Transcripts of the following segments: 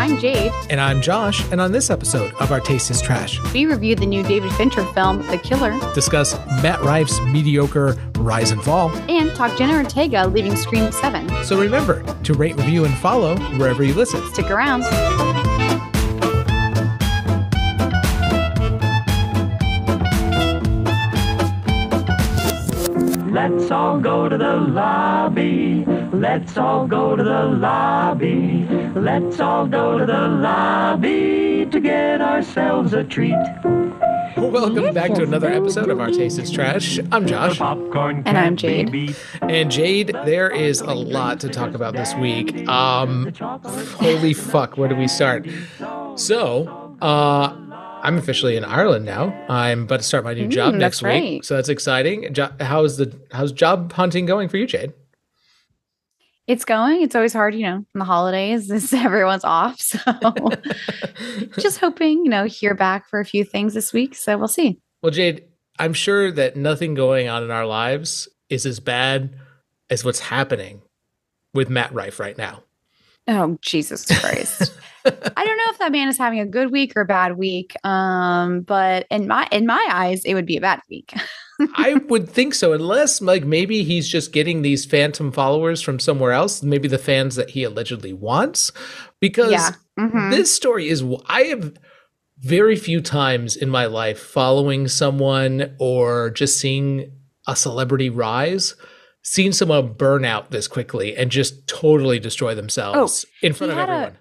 I'm Jade. And I'm Josh. And on this episode of Our Taste is Trash, we review the new David Fincher film, The Killer, discuss Matt Rife's mediocre rise and fall, and talk Jenna Ortega leaving Scream 7. So remember to rate, review, and follow wherever you listen. Stick around. Let's all go to the lobby. Let's all go to the lobby. Let's all go to the lobby to get ourselves a treat. Welcome back to another episode of Our Taste is Trash. I'm Josh. Popcorn And I'm can't Jade. And Jade, there is a lot to talk about this week. Um, holy fuck, where do we start? So, uh, I'm officially in Ireland now. I'm about to start my new job Mm, next that's week, right. so that's exciting. Jo- how's the how's job hunting going for you, Jade? It's going. It's always hard, you know, in the holidays. This everyone's off. So just hoping, you know, hear back for a few things this week. So we'll see. Well, Jade, I'm sure that nothing going on in our lives is as bad as what's happening with Matt Rife right now. Oh, Jesus Christ. I don't know if that man is having a good week or a bad week. Um, but in my in my eyes, it would be a bad week. I would think so, unless like maybe he's just getting these phantom followers from somewhere else, maybe the fans that he allegedly wants. Because Yeah. Mhm. this story is I have very few times in my life following someone or just seeing a celebrity rise, seen someone burn out this quickly and just totally destroy themselves oh, in front of everyone.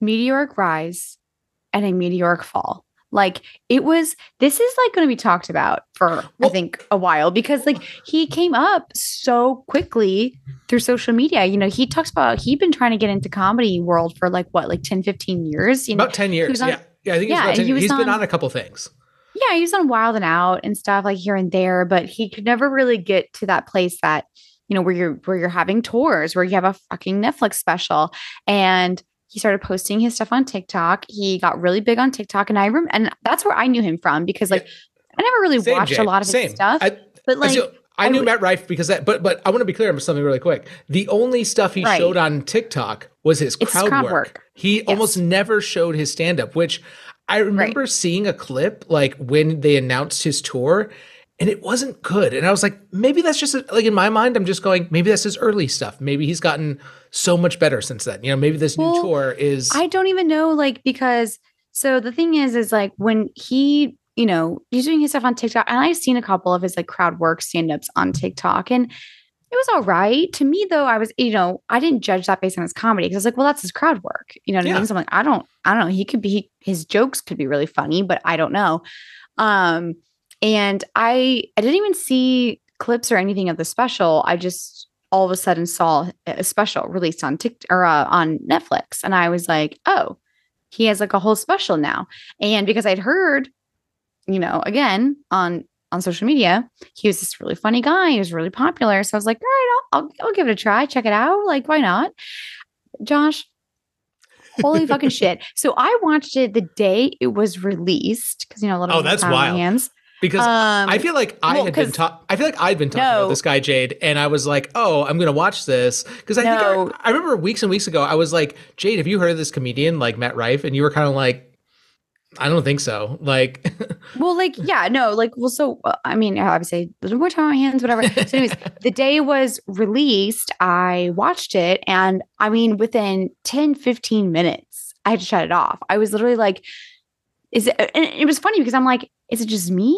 meteoric rise and a meteoric fall. Like it was, this is like going to be talked about for, I think, a while because like he came up so quickly through social media. You know, he talks about he'd been trying to get into comedy world for like what, like 10, 15 years. You know, About 10 years. on- yeah. Yeah, I think Yeah, it's about 10 he was He's been on- on a couple things. Yeah, he was on Wild and Out and stuff like here and there, but he could never really get to that place that, you know, where you're where you're having tours, where you have a fucking Netflix special. And he started posting his stuff on TikTok. He got really big on TikTok. And I remember and that's where I knew him from because like I never really Same, watched a lot of his stuff. I, but like I I knew would- Matt Rife because that, but but I want to be clear on something really quick. The only stuff he Right. showed on TikTok was his crowd, crowd work. work. He almost never showed his stand up, which I remember seeing a clip like when they announced his tour, and it wasn't good. And I was like, maybe that's just like in my mind, I'm just going, maybe that's his early stuff. Maybe he's gotten so much better since then. You know, maybe this new tour is. I don't even know, like, because so the thing is, is like when he, you know, he's doing his stuff on TikTok, and I've seen a couple of his like crowd work stand ups on TikTok, and was all right. To me, though, I was, you know, I didn't judge that based on his comedy because I was like, well, that's his crowd work. You know what I mean? So I'm like, I don't, I don't know. He could be, his jokes could be really funny, but I don't know. Um, and I, I didn't even see clips or anything of the special. I just all of a sudden saw a special released on TikTok or uh, on Netflix, and I was like, oh, he has like a whole special now. And because I'd heard, you know, again on on social media, he was this really funny guy. He was really popular. So I was like, all right, I'll, I'll, I'll give it a try. Check it out. Like, why not? Josh, holy fucking shit. So I watched it the day it was released because, you know, a little Oh, that's wild. hands. because Um, I feel like I well, had been talking. I feel like I'd been talking about this guy Jade, and I was like, "Oh, I'm gonna watch this." Because I No. think I, I remember weeks and weeks ago, I was like, "Jade, have you heard of this comedian like Matt Rife?" And you were kind of like, "I don't think so." Like, Well, like, yeah, no, like, well, so uh, I mean, obviously, a little more time on my hands, whatever. So, anyways, the day was released, I watched it, and I mean, within 10, 15 minutes, I had to shut it off. I was literally like, is it, and it was funny because I'm like, is it just me?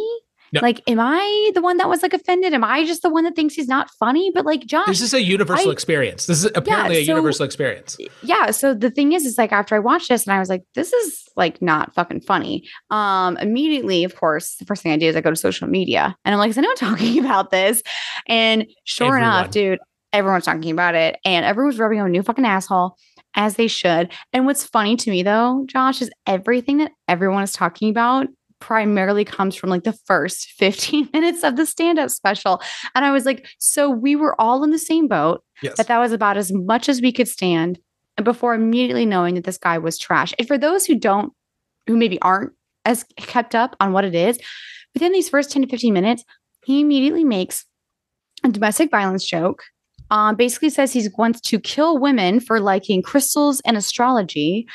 Like, am I the one that was like offended? Am I just the one that thinks he's not funny? But like, Josh, this is a universal I- experience. This is apparently a so- universal experience. yeah so the thing is is like after i watched this and i was like this is like not fucking funny um immediately of course the first thing i do is i go to social media and i'm like is anyone talking about this and sure Everyone. enough dude everyone's talking about it and everyone's rubbing on a new fucking asshole as they should and what's funny to me though josh is everything that everyone is talking about primarily comes from like the first 15 minutes of the stand-up special and i was like so we were all in the same boat Yes. that that was about as much as we could stand and before immediately knowing that this guy was trash. And for those who don't, who maybe aren't as kept up on what it is, within these first 10 to 15 minutes, he immediately makes a domestic violence joke. Um, basically says he wants to kill women for liking crystals and astrology.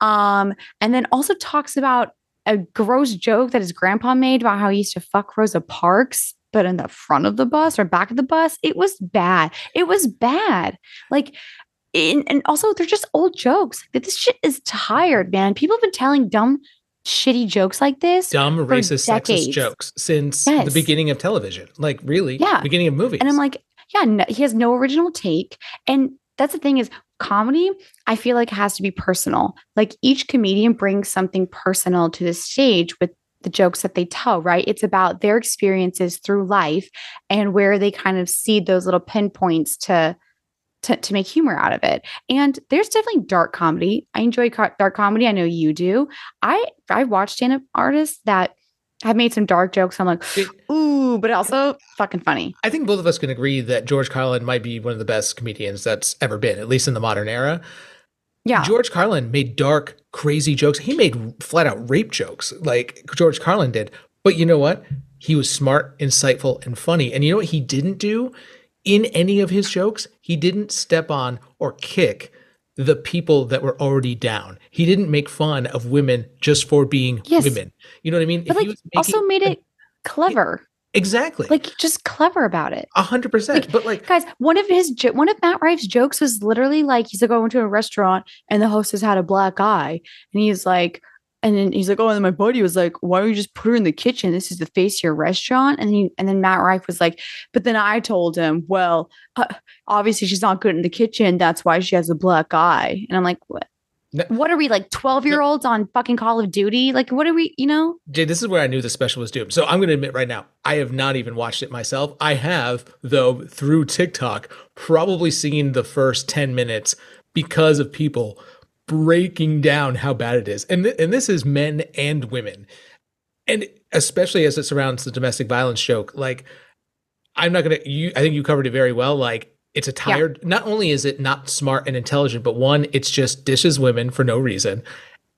Um, and then also talks about a gross joke that his grandpa made about how he used to fuck Rosa Parks, but in the front of the bus or back of the bus. It was bad. It was bad. Like, and, and also they're just old jokes. Like, this shit is tired, man. People have been telling dumb, shitty jokes like this. Dumb, racist, decades. sexist jokes since Yes. the beginning of television. Like, really? Yeah. Beginning of movies. And I'm like, yeah, no, he has no original take. And that's the thing is comedy, I feel like it has to be personal. Like each comedian brings something personal to the stage with the jokes that they tell, right? It's about their experiences through life and where they kind of see those little pinpoints to to, to make humor out of it. And there's definitely dark comedy. I enjoy co- dark comedy. I know you do. I I watch stand-up artists that have made some dark jokes. I'm like, ooh, but also fucking funny. I think both of us can agree that George Carlin might be one of the best comedians that's ever been, at least in the modern era. Yeah. George Carlin made dark, crazy jokes. He made flat out rape jokes like George Carlin did. But you know what? He was smart, insightful, and funny. And you know what he didn't do in any of his jokes? He didn't step on or kick the people that were already down. He didn't make fun of women just for being Yes. women. You know what I mean? but If he like was also made it clever exactly like just clever about it a hundred percent. But like guys one of his jo- one of matt rife's jokes was literally like he's like oh, going to a restaurant and the hostess had a black eye and he's like and then he's like oh and then my buddy was like why don't you just put her in the kitchen this is the face of your restaurant and he and then matt rife was like but then i told him well uh, obviously she's not good in the kitchen that's why she has a black eye and i'm like what No. what are we like 12 year olds on fucking call of duty like what are we you know Jay, this is where I knew the special was doomed. So I'm going to admit right now, I have not even watched it myself. I have, though, through TikTok, probably seen the first 10 minutes because of people breaking down how bad it is. And, th- and this is men and women. And especially as it surrounds the domestic violence joke, like, I'm not going to, you, I think you covered it very well. Like, it's a tired, not only is it not smart and intelligent, but one, it's just dishes women for no reason.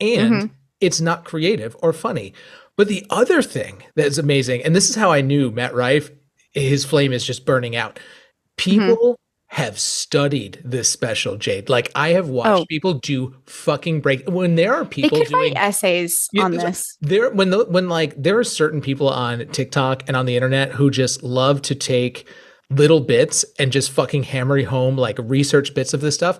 And Mhm. it's not creative or funny. But the other thing that is amazing, and this is how I knew Matt Rife, his flame is just burning out. People have studied this special, Jade. Like I have watched Oh. people do fucking break when there are they people could doing write essays on this there when the when like there are certain people on TikTok and on the internet who just love to take little bits and just fucking hammer home like research bits of this stuff.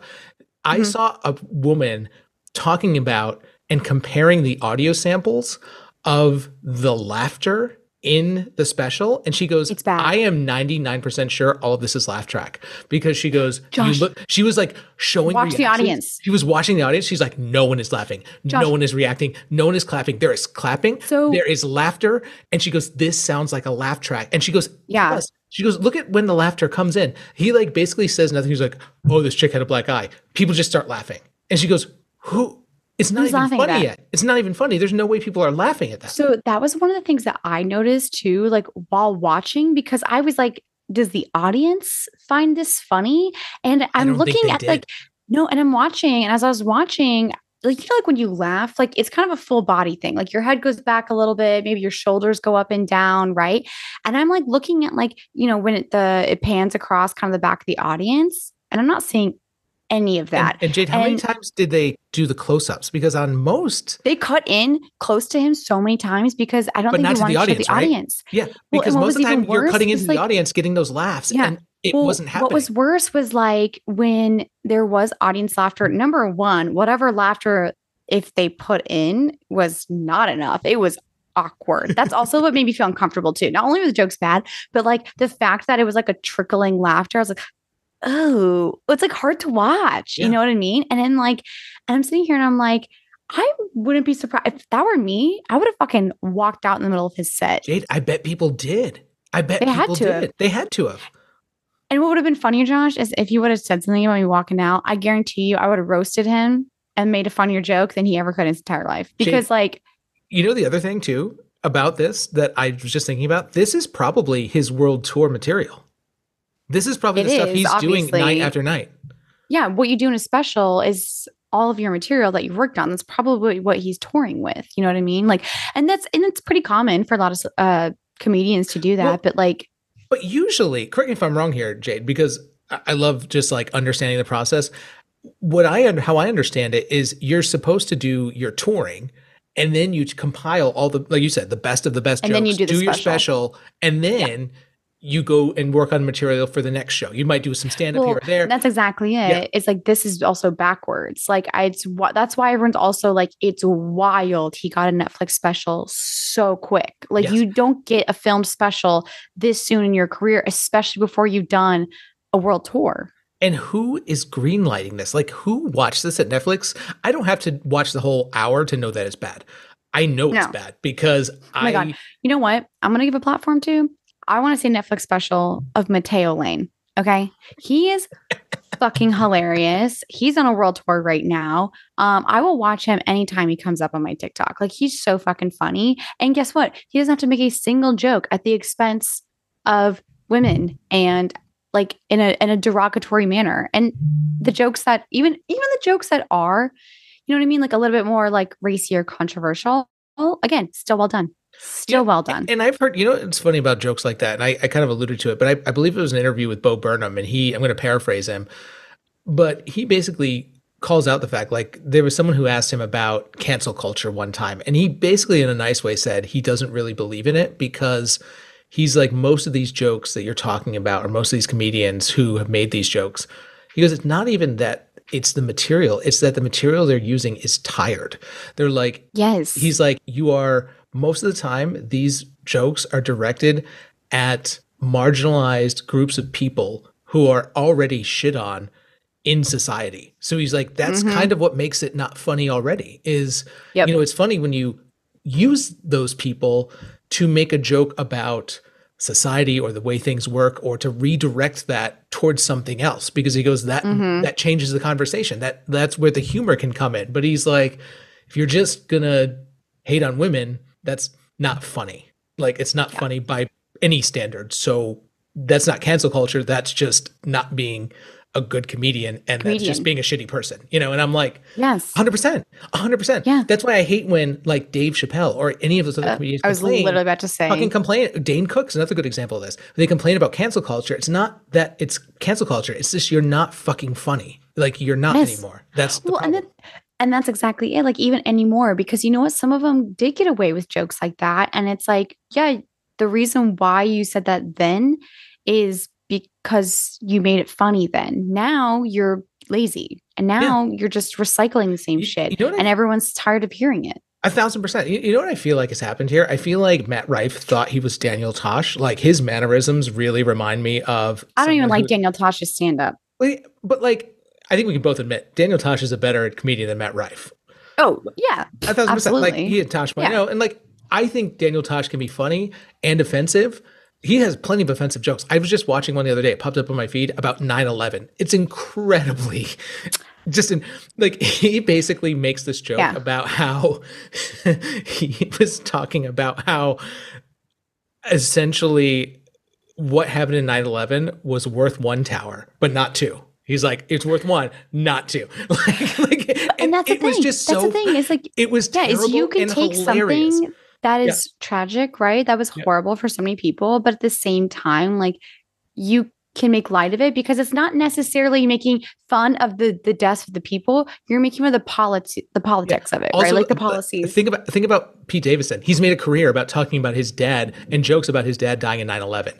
I Mhm. saw a woman talking about and comparing the audio samples of the laughter in the special and she goes It's bad. I am 99% sure all of this is laugh track because she goes Josh. you look she was like showing Watch the audience. She was watching the audience. She's like, no one is laughing. Josh. no one is reacting. No one is clapping. There is clapping. So- there is laughter. And she goes, this sounds like a laugh track. And she goes, Yeah. yes. She goes, look at when the laughter comes in. He like basically says nothing. He's like, oh, this chick had a black eye. People just start laughing. And she goes, who? It's not Who's even funny yet. It's not even funny. There's no way people are laughing at that. So that was one of the things that I noticed too, like while watching, because I was like, does the audience find this funny? And I'm looking at did. like, no, and I'm watching, and as I was watching, like you know, like when you laugh, like it's kind of a full body thing. Like your head goes back a little bit, maybe your shoulders go up and down, right? And I'm like looking at like, you know, when it the it pans across kind of the back of the audience, and I'm not seeing any of that. And, and Jade, how many times did they do the close-ups? Because on most, they cut in close to him so many times because I don't But think not they to the wanted to show audience, the right? audience. yeah, because and what most of the time you're cutting into the like- audience, getting those laughs, Yeah. and it Well, wasn't happening. What was worse was like when there was audience laughter. Number one, whatever laughter if they put in was not enough. It was awkward. That's also what made me feel uncomfortable too. Not only were the jokes bad, but like the fact that it was like a trickling laughter. I was like, oh, it's like hard to watch. Yeah. You know what I mean? And then like, and I'm sitting here and I'm like, I wouldn't be surprised if that were me. I would have fucking walked out in the middle of his set. Jade, I bet people did. I bet They had to did. have. They had to have. And what would have been funnier, Josh, is if you would have said something about me walking out. I guarantee you, I would have roasted him and made a funnier joke than he ever could in his entire life. Because, like, You know the other thing too about this that I was just thinking about. This is probably his world tour material. This is probably It the stuff is, he's doing night after night. yeah, what you do in a special is all of your material that you've worked on. That's probably what he's touring with. You know what I mean? Like, and that's and it's pretty common for a lot of uh comedians to do that. Well, but like, But usually, correct me if I'm wrong here, Jade, because I I love just like understanding the process. what I how I understand it is you're supposed to do your touring and then you compile all the like you said the best of the best And jokes then you do the your special. special and then you go and work on material for the next show you might do some stand up here or there That's exactly it. Yeah. It's like this is also backwards. Like I, it's what that's why everyone's also like it's wild. He got a Netflix special so quick. Like Yes. you don't get a film special this soon in your career, especially before you've done a world tour. and who is greenlighting this like who watched this at netflix i don't have to watch the whole hour to know that it's bad i know it's bad because Oh i God. You know what? I'm gonna give a platform to. I want to see a Netflix special of Mateo Lane. Okay, he is fucking hilarious. He's on a world tour right now. Um, I will watch him anytime he comes up on my TikTok. Like he's so fucking funny. And guess what? He doesn't have to make a single joke at the expense of women and like in a in a derogatory manner. And the jokes that even even the jokes that are, you know what I mean, like a little bit more like racy or controversial. Again, still well done. Still Yeah, well done. And I've heard, you know, it's funny about jokes like that. And I, I kind of alluded to it, but I, I believe it was an interview with Bo Burnham, and he, I'm going to paraphrase him, but he basically calls out the fact like there was someone who asked him about cancel culture one time, and he basically, in a nice way, said he doesn't really believe in it because he's like most of these jokes that you're talking about, or most of these comedians who have made these jokes, he goes, it's not even that. It's the material. It's that the material they're using is tired. They're like, yes. he's like you are most of the time these jokes are directed at marginalized groups of people who are already shit on in society so he's like that's Mhm. kind of what makes it not funny already is Yep. you know it's funny when you use those people to make a joke about society or the way things work or to redirect that towards something else because he goes that Mhm. that changes the conversation. That that's where the humor can come in. But he's like if you're just gonna hate on women that's not funny. Like it's not funny by any standard so that's not cancel culture. That's just not being a good comedian and that's just being a shitty person you know and i'm like yes. 100% 100% Yeah. that's why i hate when like dave chappelle or any of those other Uh, comedians I was literally about to say. fucking complain. Dane Cook's another good example of this. They complain about cancel culture. It's not that it's cancel culture. It's just you're not fucking funny. Like you're not Yes. anymore. That's the well, and then, and that's exactly it. Like even anymore, because you know what? Some of them did get away with jokes like that, and it's like, yeah, the reason why you said that then is because you made it funny. Then now you're lazy, and now you're just recycling the same You- shit, you know what I- and everyone's tired of hearing it. A thousand percent. You, you know what I feel like has happened here? I feel like Matt Rife thought he was Daniel Tosh. Like his mannerisms really remind me of. I don't even someone like who- Daniel Tosh's stand up. Like, But like, I think we can both admit Daniel Tosh is a better comedian than Matt Rife. Oh yeah, A thousand percent. Like he had Tosh Yeah. know, and like I think Daniel Tosh can be funny and offensive. He has plenty of offensive jokes. I was just watching one the other day. It popped up on my feed about 9-11. It's incredibly just in like he basically makes this joke Yeah. about how he was talking about how essentially what happened in 9-11 was worth one tower, but not two. He's like, it's worth one, not two. like, like, and that's the it thing. was just that's so the thing. Is like it was yeah, is you terrible can and take hilarious. something that is tragic, right? That was Yeah. horrible for so many people, but at the same time, like you can make light of it because it's not necessarily making fun of the the deaths of the people. You're making fun of the politi- the politics of it, right? Like the policies. Think about think about Pete Davidson. He's made a career about talking about his dad and jokes about his dad dying in 9/11.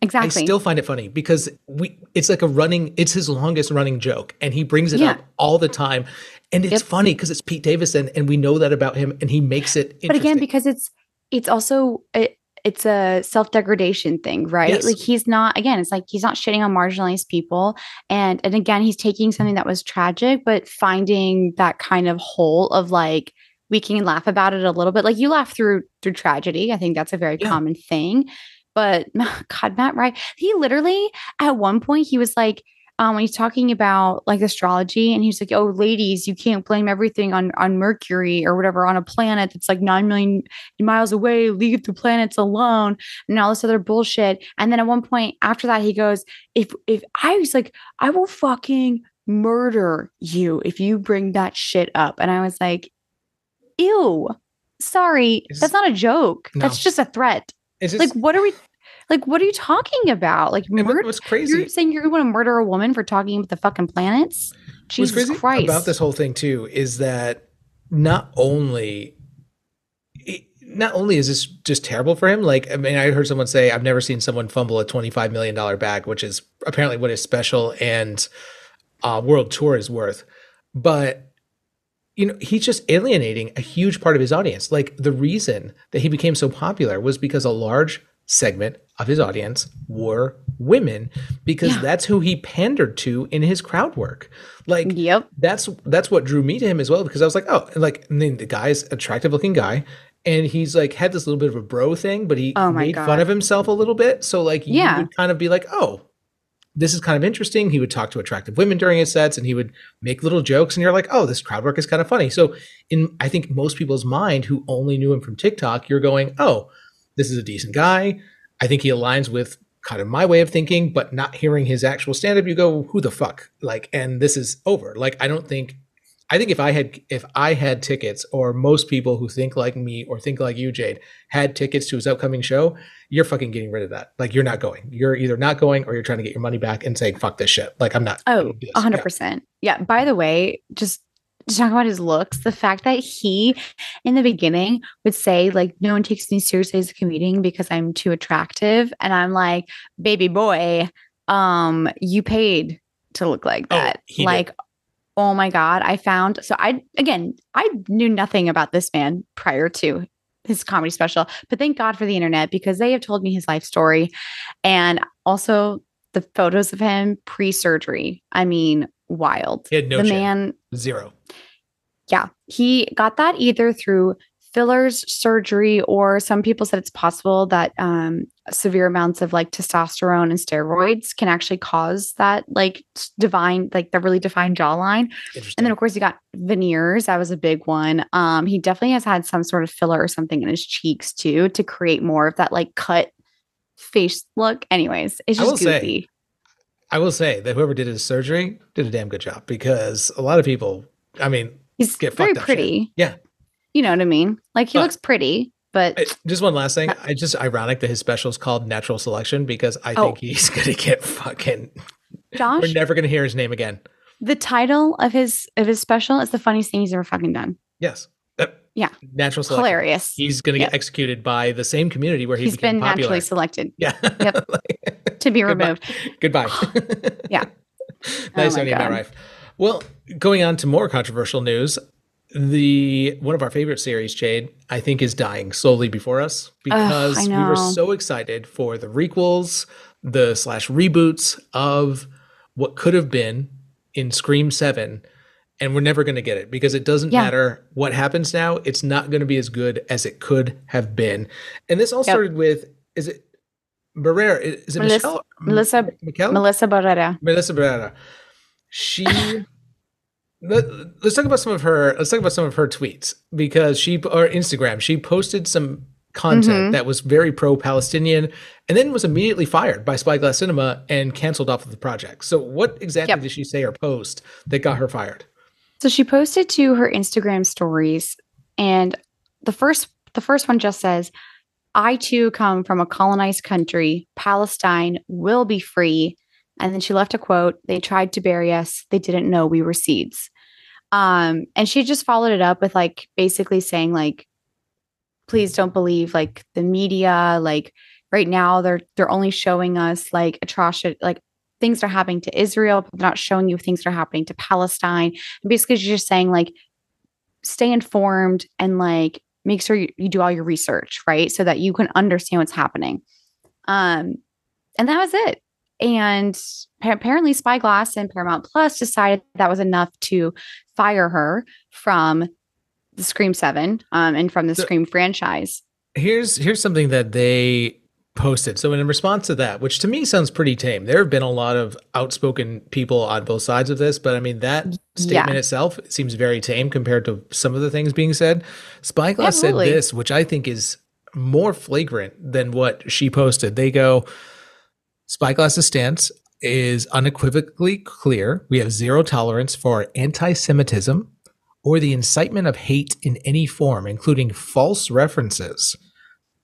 exactly. I still find it funny because we it's like a running it's his longest running joke and he brings it Yeah. up all the time and it's Yep. funny because it's Pete Davidson and we know that about him and he makes it but again, because it's it's also a, it's a self degradation thing, Rife? Yes. Like he's not again, it's like he's not shitting on marginalized people, and and again, he's taking something that was tragic, but finding that kind of hole of like we can laugh about it a little bit. Like you laugh through through tragedy. I think that's a very Yeah. common thing. But God, Matt, right? He literally at one point he was like, um, when he's talking about like astrology, and he's like, "Oh, ladies, you can't blame everything on on Mercury or whatever on a planet that's like nine million miles away. Leave the planets alone," and all this other bullshit. And then at one point after that, he goes, "If if I was like, I will fucking murder you if you bring that shit up," and I was like, "Ew." Sorry, It's- that's not a joke. No. That's just a threat. just Like, what are we? Like, what are you talking about? Like, murder? was crazy. You're saying you're going to murder a woman for talking about the fucking planets? Jesus What's crazy Christ. about this whole thing too is that not only not only is this just terrible for him, like I mean, I heard someone say I've never seen someone fumble a twenty-five million dollar bag, which is apparently what his special and uh, world tour is worth. But you know, he's just alienating a huge part of his audience. Like the reason that he became so popular was because a large segment of his audience were women because Yeah. that's who he pandered to in his crowd work. Like Yep. that's that's what drew me to him as well because I was like, oh, and like and then the guy's attractive looking guy, and he's like had this little bit of a bro thing, but he Oh made God. fun of himself a little bit. So like you Yeah. would kind of be like, oh, this is kind of interesting. He would talk to attractive women during his sets, and he would make little jokes, and you're like, oh, this crowd work is kind of funny. So in I think most people's mind who only knew him from TikTok, you're going, oh, this is a decent guy. I think he aligns with kind of my way of thinking, but not hearing his actual stand up, you go, who the fuck? Like, and this is over. Like, I don't think, I think if I had, if I had tickets or most people who think like me or think like you, Jade, had tickets to his upcoming show, you're fucking getting rid of that. Like, you're not going. You're either not going or you're trying to get your money back and saying, fuck this shit. Like, I'm not. Oh, gonna do this. a hundred Yeah. percent. Yeah. By the way, just to talk about his looks, the fact that he in the beginning would say, like, no one takes me seriously as a comedian because I'm too attractive. And I'm like, baby boy, um, you paid to look like Oh, that. did. like, oh my God. I found so I again, I knew nothing about this man prior to his comedy special, but thank God for the internet because they have told me his life story and also the photos of him pre-surgery. I mean, wild. He had no the chin. man, Zero. yeah, he got that either through fillers, surgery, or some people said it's possible that um, severe amounts of like testosterone and steroids can actually cause that like divine, like the really defined jawline. And then of course he got veneers. That was a big one. Um, he definitely has had some sort of filler or something in his cheeks too to create more of that like cut face look. Anyways, it's just I will just say. I will say that whoever did his surgery did a damn good job because a lot of people, I mean, He's get very fucked up shit. pretty. Yeah. You know what I mean? Like he But- looks pretty, but I- just one last thing. Uh, I just ironic that his special is called Natural Selection because I Oh. think he's gonna get fucking. Josh, We're never gonna hear his name again. the title of his of his special is the funniest thing he's ever fucking done. Yes. Yeah. Natural Selection. Hilarious. He's gonna get Yep. executed by the same community where he He's been popular. naturally selected yeah. Yep. to be removed. Goodbye. Yeah. Oh nice Oh my owning Matt Rife. Well, going on to more controversial news, the one of our favorite series, Jade, I think is dying slowly before us because we were so excited for the requels, the slash reboots of what could have been in Scream Seven. And we're never going to get it because it doesn't Yeah. matter what happens now. It's not going to be as good as it could have been. And this all Yep. started with is it Barrera? Is it Melissa- Michelle? Melissa- Michelle? Melissa Barrera. Melissa Barrera. She. Let, us talk about some of her. Let's talk about some of her tweets because she or Instagram. She posted some content Mhm. that was very pro-Palestinian, and then was immediately fired by Spyglass Cinema and canceled off of the project. So, what exactly Yep. did she say or post that got her fired? So she posted to her Instagram stories, and the first the first one just says, "I too come from a colonized country. Palestine will be free." And then she left a quote: "They tried to bury us. They didn't know we were seeds." Um, and she just followed it up with like basically saying like, "Please don't believe like the media. Like right now, they're they're only showing us like atrocity, like." Things that are happening to Israel, but they're not showing you things that are happening to Palestine. And basically she's just saying like stay informed and like make sure you, you do all your research right? So that you can understand what's happening. Um and that was it. And pa- apparently spyglass and paramount plus decided that was enough to fire her from the scream 7 um and from the So- scream franchise. Here's here's something that they posted. So in response to that, which to me sounds pretty tame, there have been a lot of outspoken people on both sides of this, but I mean that statement itself seems very tame compared to some of the things being said. Spyglass said this, which I think is more flagrant than what she posted. They go, Spyglass's stance is unequivocally clear. We have zero tolerance for anti-Semitism or the incitement of hate in any form, including false references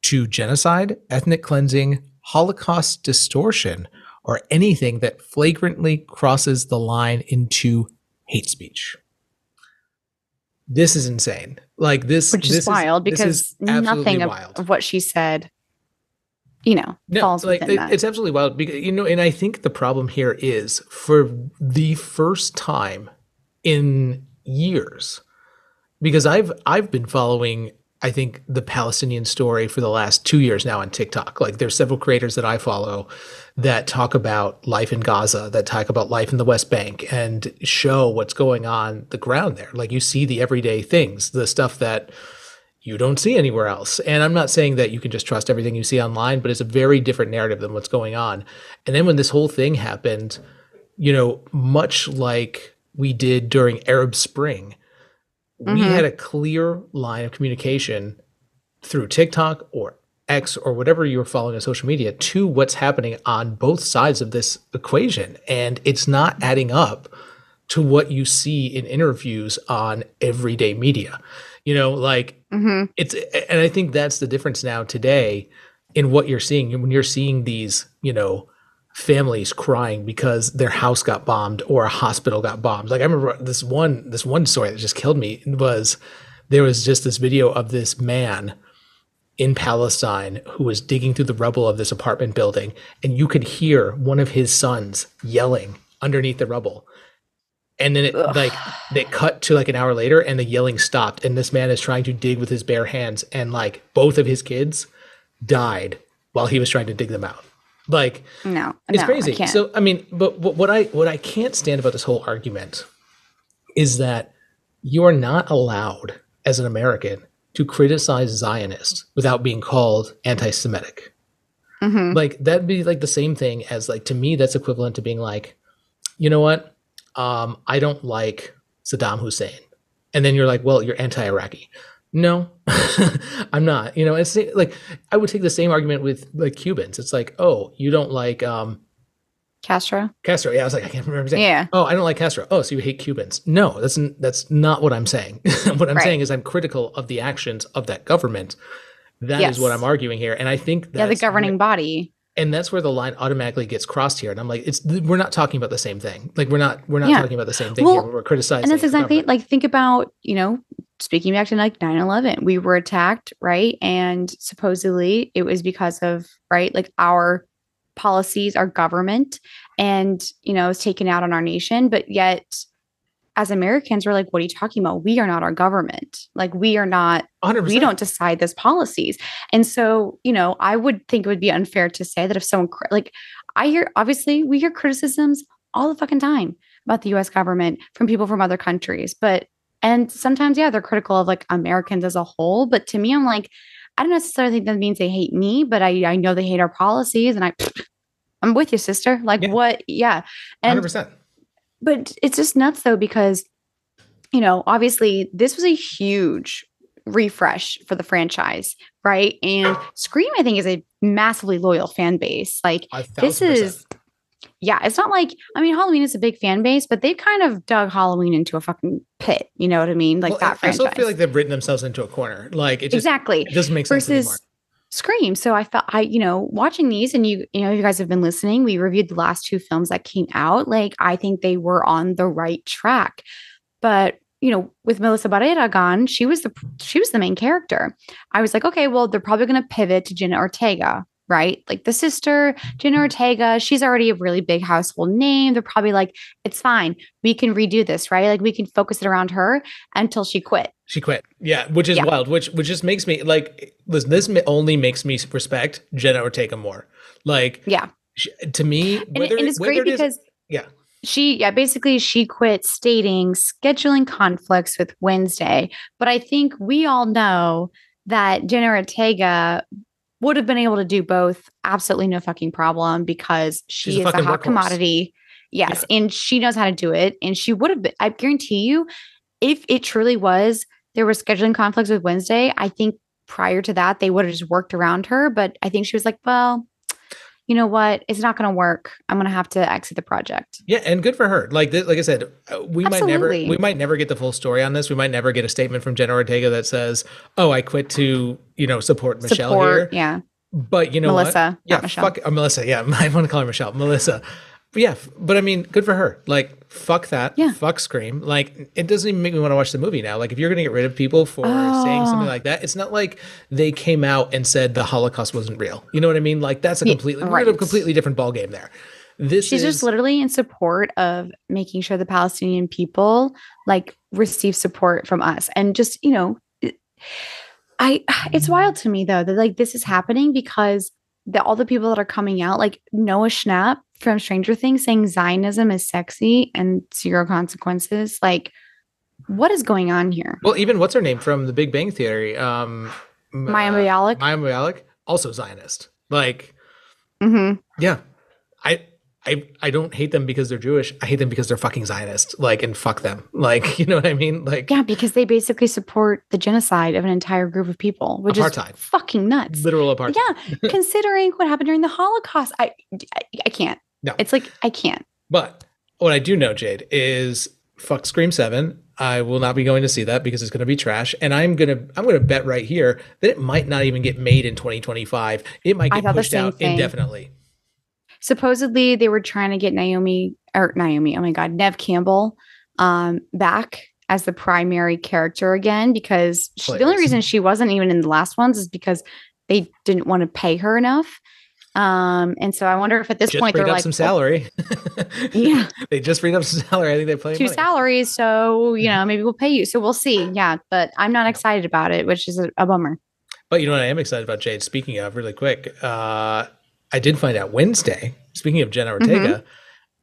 to genocide, ethnic cleansing, Holocaust distortion, or anything that flagrantly crosses the line into hate speech. This is insane. Like this, which is wild this because is nothing of, of what she said, you know, No, falls like within it- that. it's absolutely wild because you know, and I think the problem here is for the first time in years, because I've I've been following I think the Palestinian story for the last two years now on TikTok. Like there's several creators that I follow that talk about life in Gaza, that talk about life in the West Bank and show what's going on the ground there. Like you see the everyday things, the stuff that you don't see anywhere else. And I'm not saying that you can just trust everything you see online, but it's a very different narrative than what's going on. And then when this whole thing happened, you know, much like we did during Arab Spring, we Mhm. had a clear line of communication through TikTok or X or whatever you're following on social media to what's happening on both sides of this equation. And it's not adding up to what you see in interviews on everyday media. You know, like Mhm. it's and I think that's the difference now today in what you're seeing when you're seeing these, you know, families crying because their house got bombed or a hospital got bombed. Like I remember this one this one story that just killed me was there was just this video of this man in Palestine who was digging through the rubble of this apartment building and you could hear one of his sons yelling underneath the rubble. And then it Ugh. like they cut to like an hour later and the yelling stopped and this man is trying to dig with his bare hands and like both of his kids died while he was trying to dig them out. Like no, it's no, I crazy. can't. So I mean, but what what I what I can't stand about this whole argument is that you are not allowed as an American to criticize Zionists without being called anti-Semitic. Mhm. Like that'd be like the same thing as like to me that's equivalent to being like, you know what? Um, I don't like Saddam Hussein. And then you're like, well, you're anti-Iraqi. No, I'm not. You know, it's like I would take the same argument with like Cubans. It's like, oh, you don't like um Castro. Castro. Yeah, I was like, I can't remember. Exactly. Yeah. Oh, I don't like Castro. Oh, so you hate Cubans? No, that's n- that's not what I'm saying. what I'm Right. saying is I'm critical of the actions of that government. That is what I'm arguing here, and I think that's yeah, the governing body. and that's where the line automatically gets crossed here. And I'm like, it's we're not talking about the same thing. Like we're not we're not Yeah. talking about the same thing Well, here. We're criticizing. And that's exactly government. like think about, you know, speaking back to like 9-11, we were attacked, right? And supposedly it was because of, right, like our policies, our government, and you know, it's taken out on our nation. But yet as Americans, we're like, what are you talking about? We are not our government. Like we are not 100%. we don't decide those policies. And so, you know, I would think it would be unfair to say that if someone like I hear obviously we hear criticisms all the fucking time about the US government from people from other countries, but and sometimes yeah, they're critical of like Americans as a whole, but to me I'm like I don't necessarily think that means they hate me, but I I know they hate our policies and I I'm with you, sister. Like Yeah. what? Yeah. And 100%. but it's just nuts though because you know obviously this was a huge refresh for the franchise right and scream i think is a massively loyal fan base like this is. Yeah it's not like i mean halloween is a big fan base but they've kind of dug halloween into a fucking pit you know what i mean like Well, that I- I franchise still feel like they've written themselves into a corner. Like it just exactly it doesn't make sense anymore. versus Scream. So I felt I, you know, watching these and you, you know, you guys have been listening. We reviewed the last two films that came out. Like I think they were on the right track. But you know, with Melissa Barrera gone, she was the she was the main character. I was like, okay, well, they're probably going to pivot to Jenna Ortega, right? Like the sister, Jenna mm-hmm. Ortega. She's already a really big household name. They're probably like, it's fine. We can redo this, right? Like we can focus it around her until she quit. She quit. Yeah, which is Yeah. wild. Which which just makes me like listen. This only makes me respect Jenna Ortega more. Like Yeah. sh to me, and, it- and it's great it is- because yeah, she yeah basically she quit stating scheduling conflicts with wednesday but i think we all know that jenna ortega would have been able to do both. Absolutely no fucking problem because she a is a fucking hot workhorse. commodity. Yes and she knows how to do it and she would have been i guarantee you if it truly was there were scheduling conflicts with wednesday i think prior to that they would have just worked around her but i think she was like well you know what it's not going to work i'm going to have to exit the project yeah, and good for her. Like th- like I said, uh, we might never we might never get the full story on this. We might never get a statement from Jenna Ortega that says, "Oh, I quit to you know support Michelle support here." yeah But you know what? melissa Yeah, not michelle fuck uh, Melissa. Yeah, I want to call her Michelle. Melissa. Yeah, but I mean, good for her. Like, fuck that. Yeah. Fuck Scream. Like, it doesn't even make me want to watch the movie now. Like, if you're going to get rid of people for saying something Oh. like that, it's not like they came out and said the Holocaust wasn't real. You know what I mean? Like, that's a completely, we're in a completely different ballgame there. This She's is just literally in support of making sure the Palestinian people like receive support from us. And just, you know, I it's wild to me though that like this is happening because the all the people that are coming out, like Noah Schnapp from Stranger Things saying Zionism is sexy and zero consequences. Like, what is going on here? well, even what's her name from The Big Bang Theory? Um, Maya uh, Bialik? Maya Bialik, also Zionist. Like, mm-hmm. yeah, I. I, I don't hate them because they're Jewish. I hate them because they're fucking Zionist. Like, and fuck them. Like, you know what I mean? Like, Yeah, because they basically support the genocide of an entire group of people, which Apartheid. is fucking nuts. literal apartheid. Yeah, considering what happened during the Holocaust, I, I, I can't. No. It's like I can't. But what I do know, Jade, is fuck Scream Seven. I will not be going to see that because it's going to be trash, and I'm gonna I'm gonna bet right here that it might not even get made in 2025. It might get pushed out thing. indefinitely. Supposedly, they were trying to get Naomi or Naomi. Oh my God, Neve Campbell, um, back as the primary character again because she, the only reason she wasn't even in the last ones is because they didn't want to pay her enough. Um, and so I wonder if at this Just point they're up like some salary. Yeah. they just freed up some salary. I think they're playing two money. salaries, so you know maybe we'll pay you. So we'll see. Yeah, but I'm not excited about it, which is a, a bummer. But you know what I am excited about, Jade? Speaking of, really quick, uh, I did find out Wednesday, speaking of Jenna Ortega,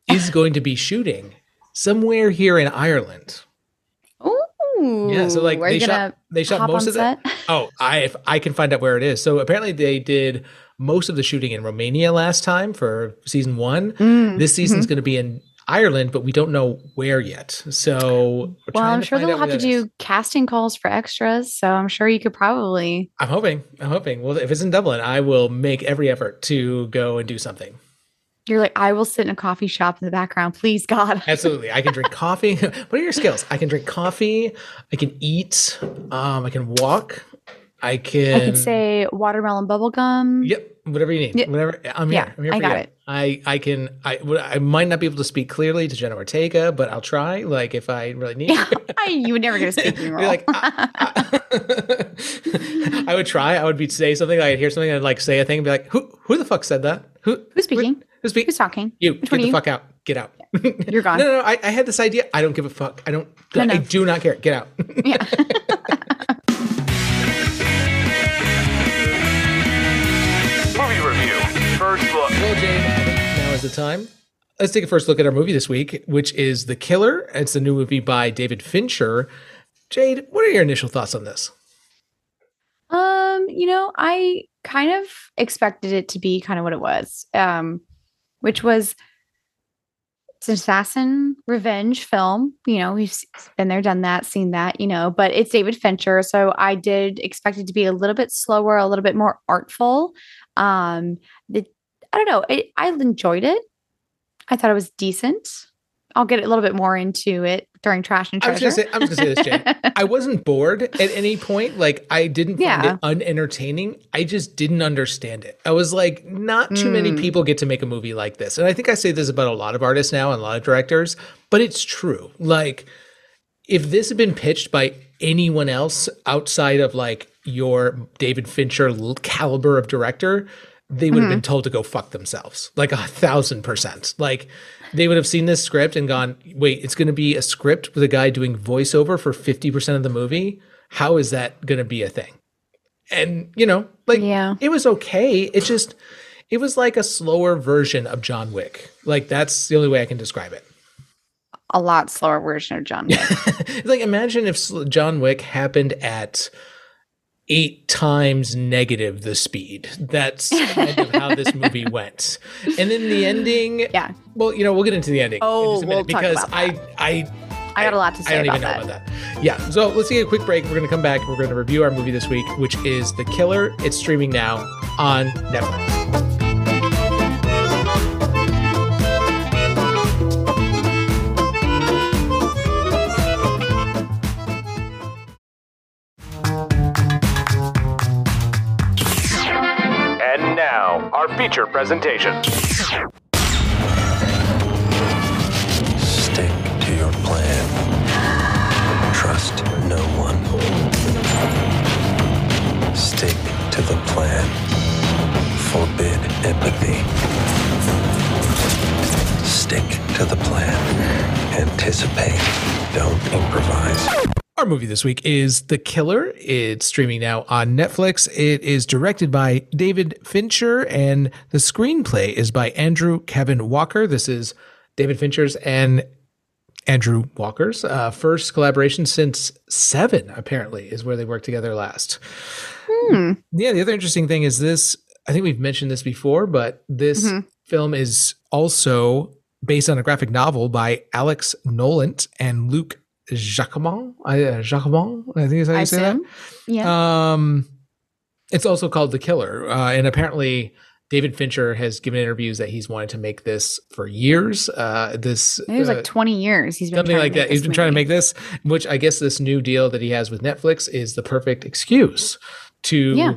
Mm-hmm. is going to be shooting somewhere here in Ireland. Ooh, Yeah, so like they shot they shot most of that. Oh, I if I can find out where it is. So apparently they did most of the shooting in Romania last time for season one. Mm, This season's mhm. going to be in Ireland, but we don't know where yet. So Well, I'm sure they'll have to that is. do casting calls for extras. So I'm sure you could probably. I'm hoping. I'm hoping. Well, if it's in Dublin, I will make every effort to go and do something. You're like, I will sit in a coffee shop in the background, please, God. Absolutely. I can drink coffee. what are your skills? I can drink coffee. I can eat. Um, I can walk. I can. I could say watermelon bubblegum. Yep. Whatever you need. Yeah. Whatever. I'm Yeah. I'm here I for got you. it. I I can. I I might not be able to speak clearly to Jenna Ortega, but I'll try. Like if I really need. I, you would never get a speaking role. like, "Ah, ah." I would try. I would be say something. I'd hear something. I'd like say a thing. And be like, who who the fuck said that? Who Who's speaking? Who's speaking? Who's talking? You Which get the you? fuck out. Get out. You're gone. No, no, no. I, I had this idea. I don't give a fuck. I don't. No, I do not care. Get out. Yeah. now is the time. Let's take a first look at our movie this week, which is The Killer. It's the new movie by David Fincher. Jade, what are your initial thoughts on this? Um, you know, I kind of expected it to be kind of what it was, um, which was it's an assassin revenge film. You know, we've been there, done that, seen that, you know, but it's David Fincher. So I did expect it to be a little bit slower, a little bit more artful. Um, I don't know. I, I enjoyed it. I thought it was decent. I'll get a little bit more into it during Trash and I was Treasure. I was gonna say this, Jane. I wasn't bored at any point. Like I didn't find Yeah. it unentertaining. I just didn't understand it. I was like, not too many Mm. people get to make a movie like this. And I think I say this about a lot of artists now and a lot of directors, but it's true. Like, if this had been pitched by anyone else outside of like your David Fincher caliber of director, they would have mm-hmm. been told to go fuck themselves. Like a thousand percent. Like they would have seen this script and gone, wait, it's going to be a script with a guy doing voiceover for 50% of the movie. How is that going to be a thing? And, you know, like Yeah. it was okay. It just, it was like a slower version of John Wick. Like that's the only way I can describe it. a lot slower version of John Wick. like imagine if John Wick happened at eight times negative the speed. That's kind of how this movie went. And then the ending. Yeah. Well, you know, we'll get into the ending. Oh, in just a minute we'll talk because about I, I, I got a lot to say. I don't even know that. about that. Yeah. So let's take a quick break. We're going to come back. We're going to review our movie this week, which is The Killer. It's streaming now on Netflix. feature presentation. Stick to your plan. Trust no one. Stick to the plan. Forbid empathy. Stick to the plan. Anticipate. Don't improvise. Our movie this week is The Killer. It's streaming now on Netflix. It is directed by David Fincher, and the screenplay is by Andrew Kevin Walker. This is David Fincher's and Andrew Walker's uh, first collaboration since Seven, apparently, is where they worked together last. Hmm. Yeah, the other interesting thing is this I think we've mentioned this before, but this Mhm. film is also based on a graphic novel by Alex Nolent and Luc Jacamon. I, uh, Jacamon, I think is how you I say that. Yeah. Um, it's also called The Killer, uh, and apparently David Fincher has given interviews that he's wanted to make this for years. Uh, this it was uh, like 20 years. He's been something trying like to make that. He's this been trying to make this, which I guess this new deal that he has with Netflix is the perfect excuse to Yeah.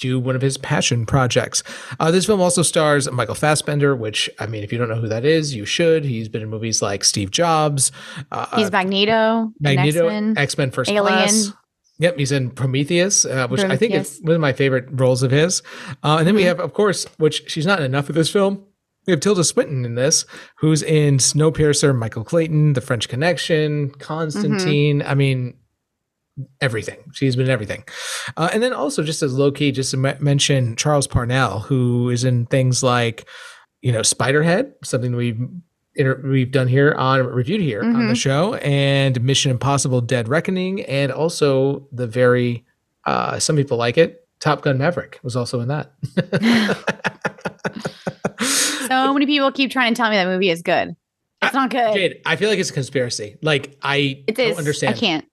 Do one of his passion projects. Uh, this film also stars Michael Fassbender, which I mean, if you don't know who that is, you should. He's been in movies like Steve Jobs, uh, He's Magneto. Magneto, X-Men. X Men First Alien. Class. Yep, he's in Prometheus, uh, which I think is one of my favorite roles of his. Uh, and then we Mhm. have, of course, which she's not enough of this film. We have Tilda Swinton in this, who's in Snowpiercer, Michael Clayton, The French Connection, Constantine. I mean, everything. She's been everything. Uh, and then also, just as low key, just to me- mention Charles Parnell, who is in things like, you know, Spiderhead, something we've inter- we've done here on reviewed here on the Mhm. show, and Mission Impossible: Dead Reckoning, and also the very uh, some people like it. Top Gun Maverick was also in that. So many people keep trying to tell me that movie is good. It's not good. Jade, I feel like it's a conspiracy. Like I It don't is. understand. I can't.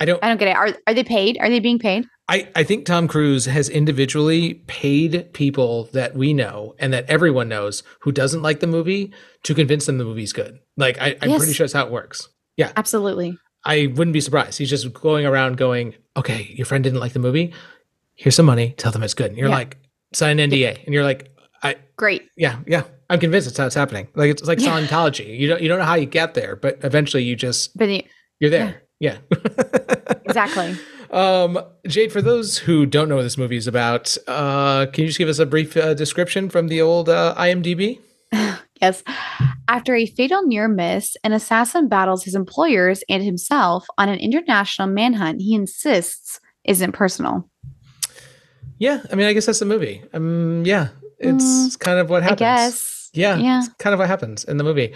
I don't. I don't get it. Are are they paid? Are they being paid? I, I think Tom Cruise has individually paid people that we know and that everyone knows who doesn't like the movie to convince them the movie's good. Like I, I'm Yes. pretty sure that's how it works. Yeah. Absolutely. I wouldn't be surprised. He's just going around going, Okay, your friend didn't like the movie. Here's some money, tell them it's good. And you're Yeah. like, sign an NDA. And you're like, I Great. yeah, yeah. I'm convinced it's how it's happening. Like it's like Yeah. Scientology. You don't you don't know how you get there, but eventually you just But it- you're there. Yeah. exactly. Um, Jade, for those who don't know what this movie is about, uh, can you just give us a brief uh, description from the old uh, IMDb? Yes. After a fatal near miss, an assassin battles his employers and himself on an international manhunt he insists isn't personal. Yeah, I mean, I guess that's the movie. Um, yeah, it's kind of what Mm, I happens. guess. Yeah, Yeah. it's kind of what happens in the movie.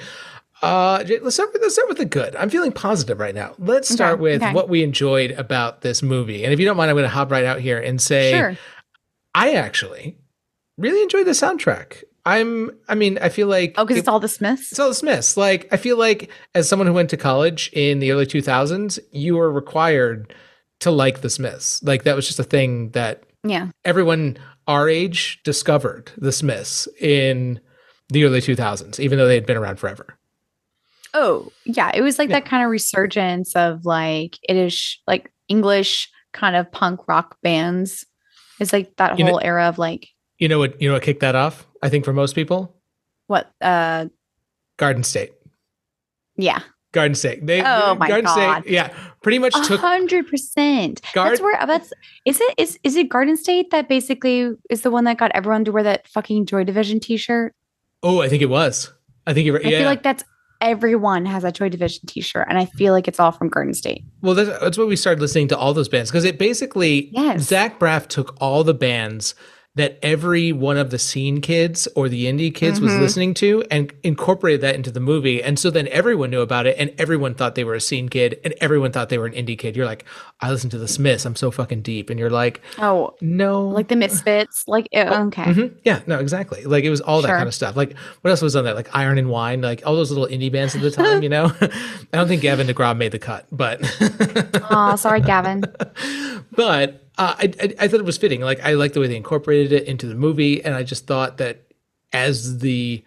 Uh, let's start with let's start with the good. I'm feeling positive right now. Let's start Okay, with okay. what we enjoyed about this movie. And if you don't mind, I'm going to hop right out here and say, Sure. I actually really enjoyed the soundtrack. I'm, I mean, I feel like Oh, because it- it's all the Smiths? It's all the Smiths. Like, I feel like as someone who went to college in the early 2000s, you were required to like the Smiths. Like, that was just a thing that yeah. everyone our age discovered the Smiths in the early 2000s, even though they had been around forever. Oh, yeah. It was like Yeah. that kind of resurgence of like it is like English kind of punk rock bands. It's like that You know- whole era of like You know what? You know what kicked that off? I think for most people, what uh Garden State. yeah. Garden State. They, Oh my Garden God. State, yeah, pretty much took. hundred percent. That's where that's is it is is it Garden State that basically is the one that got everyone to wear that fucking Joy Division t-shirt? Oh, I think it was. I think you're. I Yeah. feel like that's everyone has a Joy Division t-shirt, and I feel like it's all from Garden State. Well, that's, that's when we started listening to all those bands because it basically Yes. Zach Braff took all the bands that every one of the scene kids or the indie kids was Mhm. listening to and incorporated that into the movie. And so then everyone knew about it and everyone thought they were a scene kid and everyone thought they were an indie kid. You're like, I listen to the Smiths. I'm so fucking deep. And you're like, Oh, no. like the Misfits. Like uh, okay, Mhm. Yeah, no, exactly. Like it was all that Sure. kind of stuff. Like what else was on there? Like Iron and Wine, like all those little indie bands at the time, you know? I don't think Gavin DeGraw made the cut, but oh, sorry, Gavin. but uh, I, I I thought it was fitting. Like I like the way they incorporated it into the movie, and I just thought that as the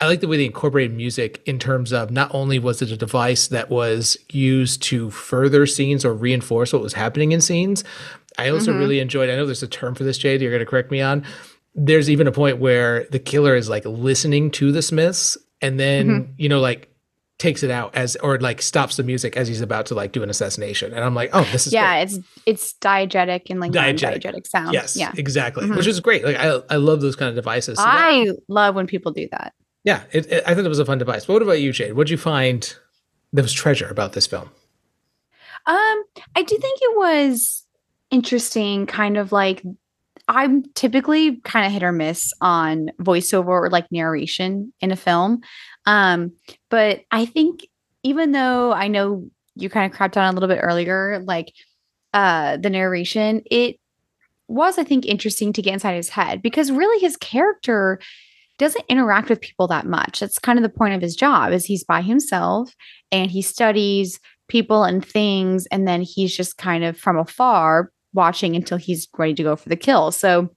I like the way they incorporated music in terms of not only was it a device that was used to further scenes or reinforce what was happening in scenes. I also Mhm. really enjoyed. I know there's a term for this, Jade. You're going to correct me on. There's even a point where the killer is like listening to the Smiths, and then you know like takes it out as or like stops the music as he's about to like do an assassination. And I'm like, oh, this is great. yeah, it's it's diegetic and like Diegetic. diegetic sound. Yes, yeah. exactly. Mhm. Which is great. Like I, I love those kind of devices. So that- I love when people do that. Yeah, it, it, I thought it was a fun device. But what about you, Jade? What'd you find that was treasure about this film? Um, I do think it was interesting, kind of like I'm typically kind of hit or miss on voiceover or like narration in a film. Um, but I think even though I know you kind of crapped on a little bit earlier, like uh the narration, it was, I think, interesting to get inside his head because really his character doesn't interact with people that much. That's kind of the point of his job is he's by himself and he studies people and things and then he's just kind of from afar watching until he's ready to go for the kill. So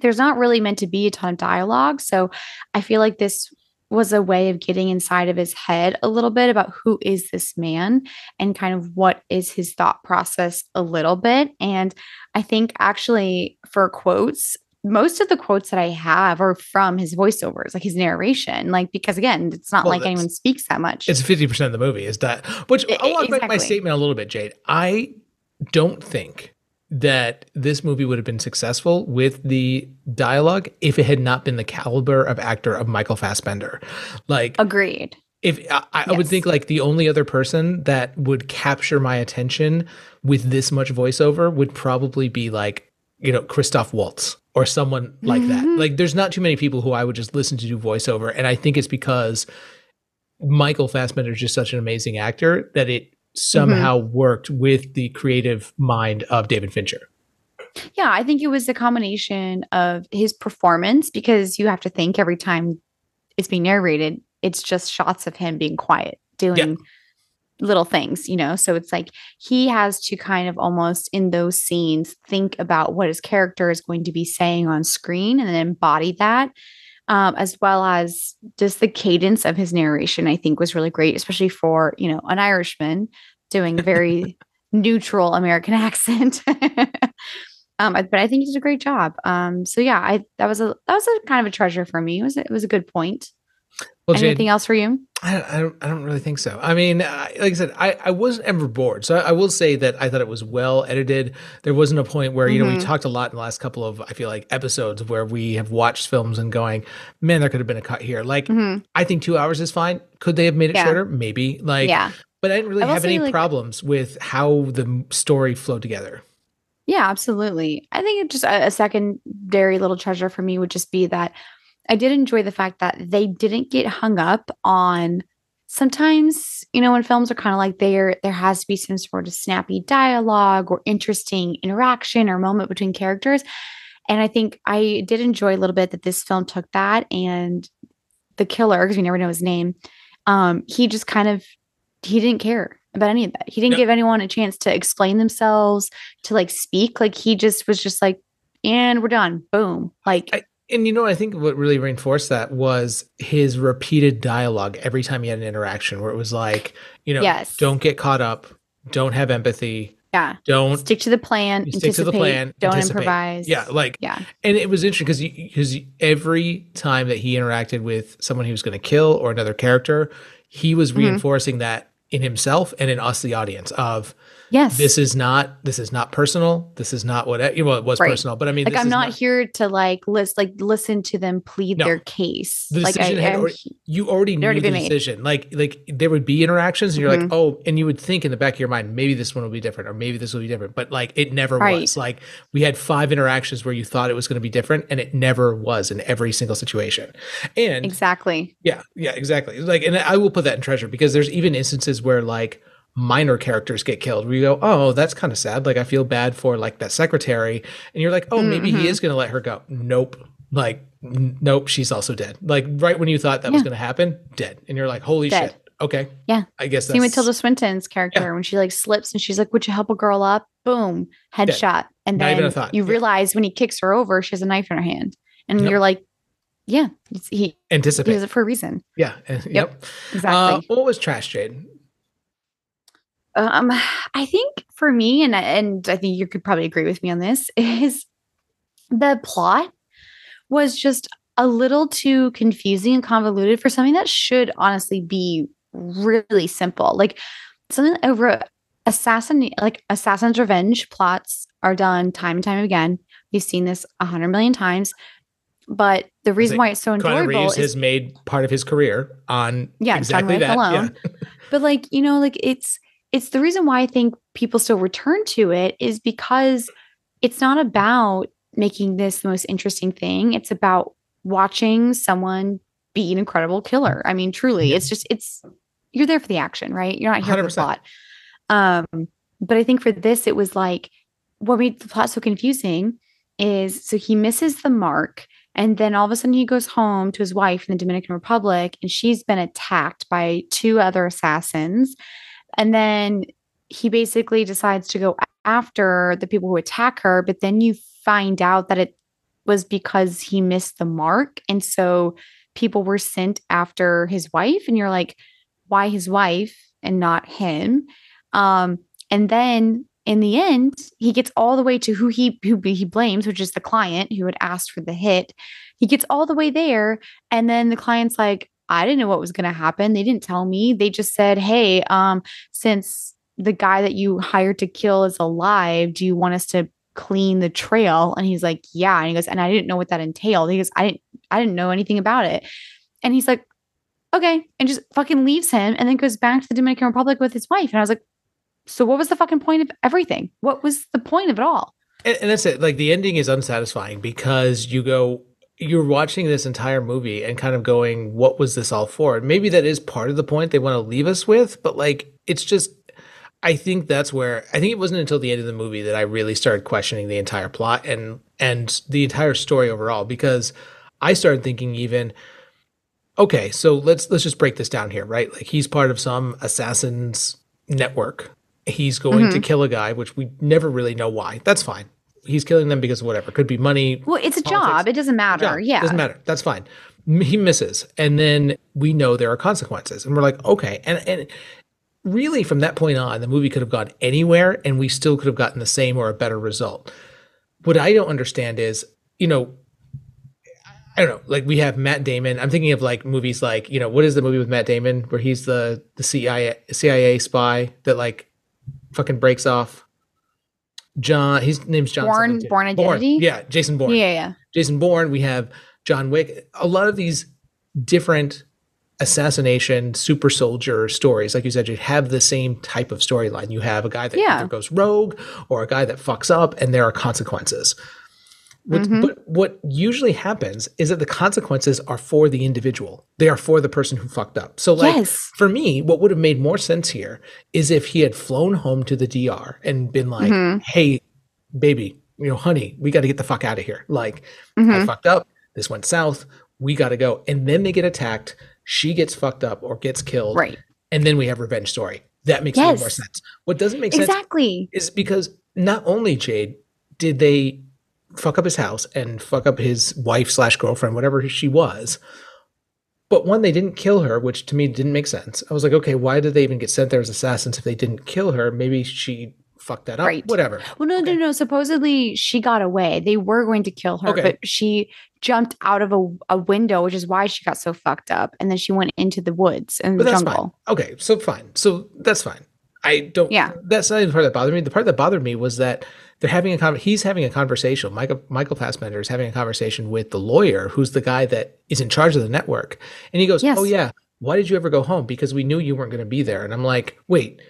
there's not really meant to be a ton of dialogue. So I feel like this was a way of getting inside of his head a little bit about who is this man and kind of what is his thought process a little bit. And I think actually for quotes, most of the quotes that I have are from his voiceovers, like his narration. Like, because again, it's not Well, like anyone speaks that much. It's 50% of the movie is that. Which I- I'll walk back my statement a little bit, Jade. I don't think that this movie would have been successful with the dialogue if it had not been the caliber of actor of Michael Fassbender. Like, Agreed. if I, I would think like the only other person that would capture my attention with this much voiceover would probably be like you know Christoph Waltz or someone like that. Mhm. Like there's not too many people who I would just listen to do voiceover, and I think it's because Michael Fassbender is just such an amazing actor that it Mm-hmm. somehow worked with the creative mind of David Fincher. Yeah, I think it was the combination of his performance because you have to think every time it's being narrated, it's just shots of him being quiet, doing little things, you know? So it's like he has to kind of almost in those scenes think about what his character is going to be saying on screen and then embody that. Um, as well as just the cadence of his narration, I think was really great, especially for, you know, an Irishman doing a very neutral American accent. Um, but I think he did a great job. Um, so yeah, I that was a that was a kind of a treasure for me. It was a, it was a good point. Well, Jade, Anything else for you? I don't, I don't, I don't really think so. I mean, I, like I said, I, I wasn't ever bored. So I, I will say that I thought it was well edited. There wasn't a point where, you know, we Mhm. talked a lot in the last couple of, I feel like, episodes where we have watched films and going, man, there could have been a cut here. Like, Mhm. I think two hours is fine. Could they have made it Yeah. shorter? Maybe. Like, yeah, but I didn't really have any like- problems with how the story flowed together. yeah, absolutely. I think it just a, a secondary little treasure for me would just be that I did enjoy the fact that they didn't get hung up on. Sometimes, you know, when films are kind of like there, there has to be some sort of snappy dialogue or interesting interaction or moment between characters. And I think I did enjoy a little bit that this film took that and the killer, because we never know his name, um, he just kind of he didn't care about any of that. He didn't No. give anyone a chance to explain themselves, to like speak. Like he just was just like, and we're done. Boom. Like I- And you know, I think what really reinforced that was his repeated dialogue every time he had an interaction where it was like, you know, Yes. don't get caught up, don't have empathy, yeah. don't Stick to the plan. Stick to the plan, Don't anticipate. improvise. Yeah, like, Yeah. and it was interesting because because every time that he interacted with someone he was going to kill or another character, he was Mhm. reinforcing that in himself and in us, the audience, of Yes. this is not this is not personal. This is not what well, it was Right. personal, but I mean, like I'm is not, here to like list like listen to them plead No. their case. The like decision had I'm already- You already knew already the been made. decision. Like like there would be interactions, and you're like, Mhm. oh, and you would think in the back of your mind, maybe this one will be different, or maybe this will be different. But like it never Right. was. Like we had five interactions where you thought it was going to be different, and it never was in every single situation. And exactly. yeah, yeah, exactly. Like, and I will put that in treasure because there's even instances where like minor characters get killed where you go, oh, that's kind of sad. Like I feel bad for like that secretary, and you're like, oh, maybe Mhm. he is going to let her go. Nope. Like, n- nope, she's also dead. Like right when you thought that was going to happen, dead, and you're like, holy Dead. shit. Okay. Yeah. I guess that's with Tilda Swinton's character when she like slips and she's like, "Would you help a girl up?" Boom, headshot, and Not even a then you Yeah. realize when he kicks her over, she has a knife in her hand, and Yep. you're like, "Yeah, it's, he, he does it for a reason." yeah. uh, Yep. Exactly. Uh, what was trash, Jade? Um, I think for me, and and I think you could probably agree with me on this, is the plot was just a little too confusing and convoluted for something that should honestly be really simple. Like something over assassin, like assassin's revenge plots are done time and time again. We've seen this a hundred million times. but the reason why it's so enjoyable Reeves is has made part of his career on Yeah, exactly that. alone. but like you know like it's it's the reason why i think people still return to it is because it's not about making this the most interesting thing. It's about watching someone be an incredible killer. I mean truly it's just it's you're there for the action right? You're not here for the plot. Um but i think for this it was like what made the plot so confusing is so he misses the mark and then all of a sudden he goes home to his wife in the Dominican Republic and she's been attacked by two other assassins. And then he basically decides to go after the people who attack her. But then you find out that it was because he missed the mark. And so people were sent after his wife. And you're like, why his wife and not him? Um, and then in the end, he gets all the way to who he who he blames, which is the client who had asked for the hit. He gets all the way there, and then the client's like, "I didn't know what was going to happen. They didn't tell me. They just said, "Hey, um, since the guy that you hired to kill is alive, do you want us to clean the trail?" And he's like, "Yeah." And he goes, "And I didn't know what that entailed." He goes, "I didn't, I didn't know anything about it." And he's like, "Okay," and just fucking leaves him, and then goes back to the Dominican Republic with his wife. And I was like. So what was the fucking point of everything? What was the point of it all? And, and that's it. Like the ending is unsatisfying because you go, you're watching this entire movie and kind of going, what was this all for? And maybe that is part of the point they want to leave us with, but like it's just, I think that's where I think it wasn't until the end of the movie that I really started questioning the entire plot and and the entire story overall because I started thinking even okay, so let's let's just break this down here, right? Like he's part of some assassins network. He's going to mm-hmm. kill a guy, which we never really know why. That's fine. He's killing them because of whatever. Could be money. Well, it's a Politics. job. It doesn't matter. Yeah, Yeah. doesn't matter. That's fine. He misses, and then we know there are consequences, and we're like, okay, and and really from that point on, the movie could have gone anywhere, and we still could have gotten the same or a better result. What I don't understand is, you know, I don't know. Like we have Matt Damon. I'm thinking of like movies like you know what is the movie with Matt Damon where he's the the CIA CIA spy that like fucking breaks off. John, his name's John. Bourne-. Bourne Identity? Yeah, Jason Bourne. Yeah, yeah. Jason Bourne, we have John Wick. A lot of these different assassination super soldier stories, like you said, you have the same type of storyline. You have a guy that Yeah. either goes rogue or a guy that fucks up, and there are consequences. What, Mm-hmm. But what usually happens is that the consequences are for the individual. They are for the person who fucked up. So, like Yes. for me, what would have made more sense here is if he had flown home to the DR and been like, Mm-hmm. "Hey, baby, you know, honey, we got to get the fuck out of here. Like, Mm-hmm. I fucked up. This went south. We got to go." And then they get attacked. She gets fucked up or gets killed. Right. And then we have revenge story. That makes way more sense. What doesn't make sense Exactly. is because not only Jade did they fuck up his house and fuck up his wife slash girlfriend, whatever she was, but one, they didn't kill her, which to me didn't make sense. I was like, okay, why did they even get sent there as assassins if they didn't kill her? Maybe she fucked that up. Right. Whatever. Well, no, Okay. no, no. Supposedly she got away. They were going to kill her, Okay. but she jumped out of a, a window, which is why she got so fucked up. And then she went into the woods and the jungle. fine. Okay, so fine. So that's fine. I don't. Yeah. That's not even the part that bothered me. The part that bothered me was that they're having a con- he's having a conversation. Michael Michael Fassbender is having a conversation with the lawyer, who's the guy that is in charge of the network, and he goes, Yes. "Oh yeah, why did you ever go home? Because we knew you weren't going to be there." And I'm like, "Wait,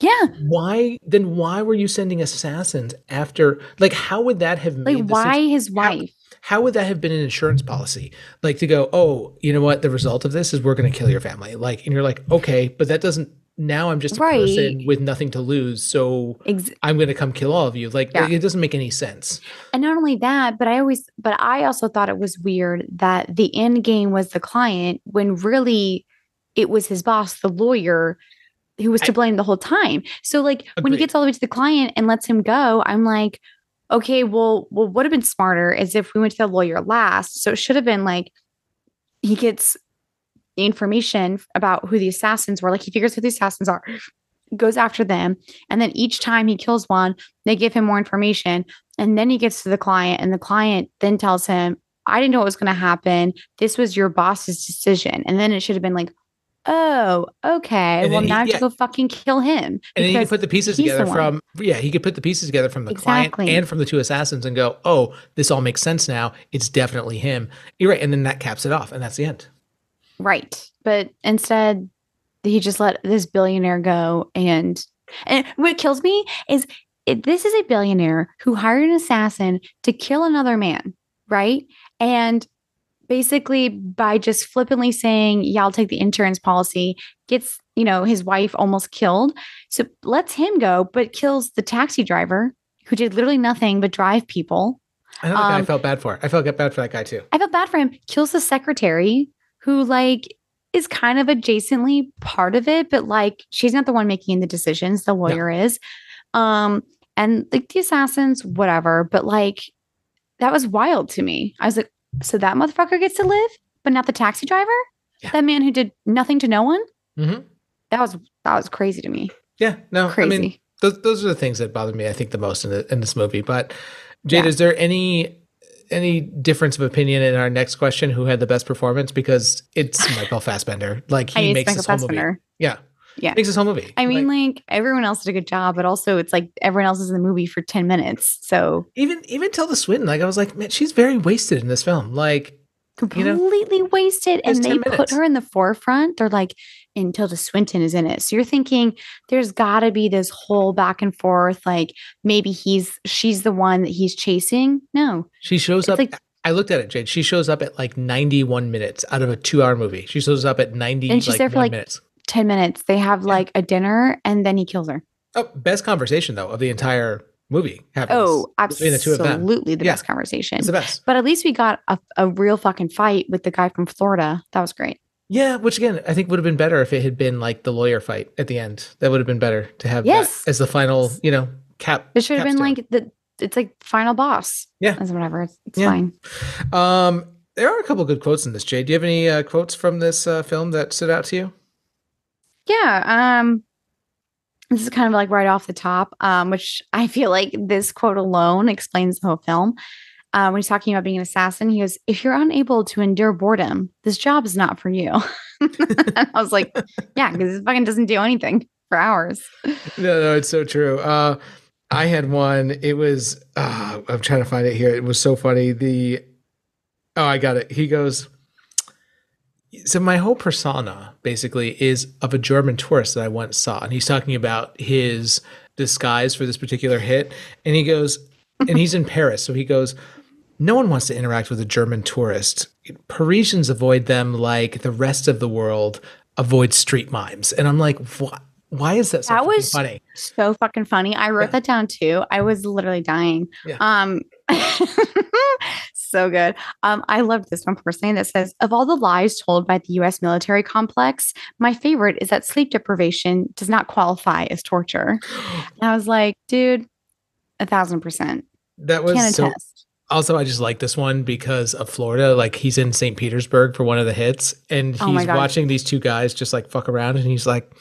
Yeah. why? Then why were you sending assassins after? Like, how would that have made Like, why situ- his how- wife? how would that have been an insurance policy? Like to go, oh, you know what? The result of this is we're going to kill your family. Like, and you're like, okay, but that doesn't. Now I'm just a person with nothing to lose, so Ex- I'm going to come kill all of you. Like, Yeah. it doesn't make any sense. And not only that, but I always, but I also thought it was weird that the end game was the client when really it was his boss, the lawyer, who was to blame the whole time. So, like, when he gets all the way to the client and lets him go, I'm like, okay, well, well, what would have been smarter is if we went to the lawyer last. So it should have been like he gets the information about who the assassins were. Like he figures who the assassins are, goes after them, and then each time he kills one, they give him more information. And then he gets to the client, and the client then tells him, I didn't know what was going to happen. This was your boss's decision. And then it should have been like, oh, okay. Well, he- now I have yeah. to go fucking kill him. And then he could put the pieces he's the together from yeah, he could put the pieces together from the Exactly. client and from the two assassins and go, oh, this all makes sense now. It's definitely him. You're right, and then that caps it off, and that's the end. Right. But instead, he just let this billionaire go. And, and what kills me is it, this is a billionaire who hired an assassin to kill another man. Right. And basically, by just flippantly saying, yeah, I'll take the insurance policy, gets, you know, his wife almost killed. So lets him go, but kills the taxi driver who did literally nothing but drive people. I guy I Um, felt bad for. I felt bad for that guy too. I felt bad for him. Kills the secretary who like is kind of adjacently part of it, but like she's not the one making the decisions. The lawyer is. Um, and like the assassins, whatever. But like that was wild to me. I was like, so that motherfucker gets to live, but not the taxi driver? Yeah. That man who did nothing to no one? hmm That was that was crazy to me. Yeah, no, Crazy. I mean, those those are the things that bothered me. I think the most in the, in this movie. But Jade, Yeah. is there any any difference of opinion in our next question? Who had the best performance? Because it's Michael Fassbender. Like he makes Michael this whole movie. Yeah, Yeah. makes this whole movie. I mean, Like, like everyone else did a good job, but also it's like everyone else is in the movie for 10 minutes. So even even Tilda Swinton. Like I was like, man, she's very wasted in this film. Like You know, completely wasted and they 10 put her in the forefront they're like and tilda swinton is in it so you're thinking there's got to be this whole back and forth like maybe he's she's the one that he's chasing no she shows It's up. like- I looked at it, Jade. She shows up at like 91 minutes out of a two-hour movie. She shows up at 90 And she's like, there for, like, minutes. 10 minutes they have like a dinner and then he kills her Oh, best conversation though of the entire movie. Happens oh between the two of them. absolutely the Yeah. best conversation It's the best. but at least we got a, a real fucking fight with the guy from florida that was great Yeah, which again, I think would have been better if it had been like the lawyer fight at the end. That would have been better to have Yes. as the final, you know, cap. it should have been like the it's like final boss Yeah. as whatever it's, it's Yeah. fine Um, there are a couple good quotes in this. Jay, do you have any uh, quotes from this uh, film that stood out to you? Yeah. Um this is kind of like right off the top, um, which I feel like this quote alone explains the whole film. Um, when he's talking about being an assassin, he goes, If you're unable to endure boredom, this job is not for you. I was like, Yeah, because it fucking doesn't do anything for hours. No, no, it's so true. Uh, I had one. It was. Uh, I'm trying to find it here. It was so funny. The. Oh, I got it. He goes. So my whole persona basically is of a German tourist that I once saw, and he's talking about his disguise for this particular hit, and he goes, and he's in Paris, so he goes. No one wants to interact with a German tourist. Parisians avoid them like the rest of the world avoids street mimes, and I'm like, why? Why is that so That was funny? So fucking funny. I wrote Yeah. that down too. I was literally dying. Yeah. Um so good. Um, I loved this one personally that says, of all the lies told by the US military complex, my favorite is that sleep deprivation does not qualify as torture. And I was like, dude, a thousand percent. That was Can so. attest. Also, I just like this one because of Florida. Like he's in St. Petersburg for one of the hits, and Oh he's God. watching these two guys just like fuck around, and he's like,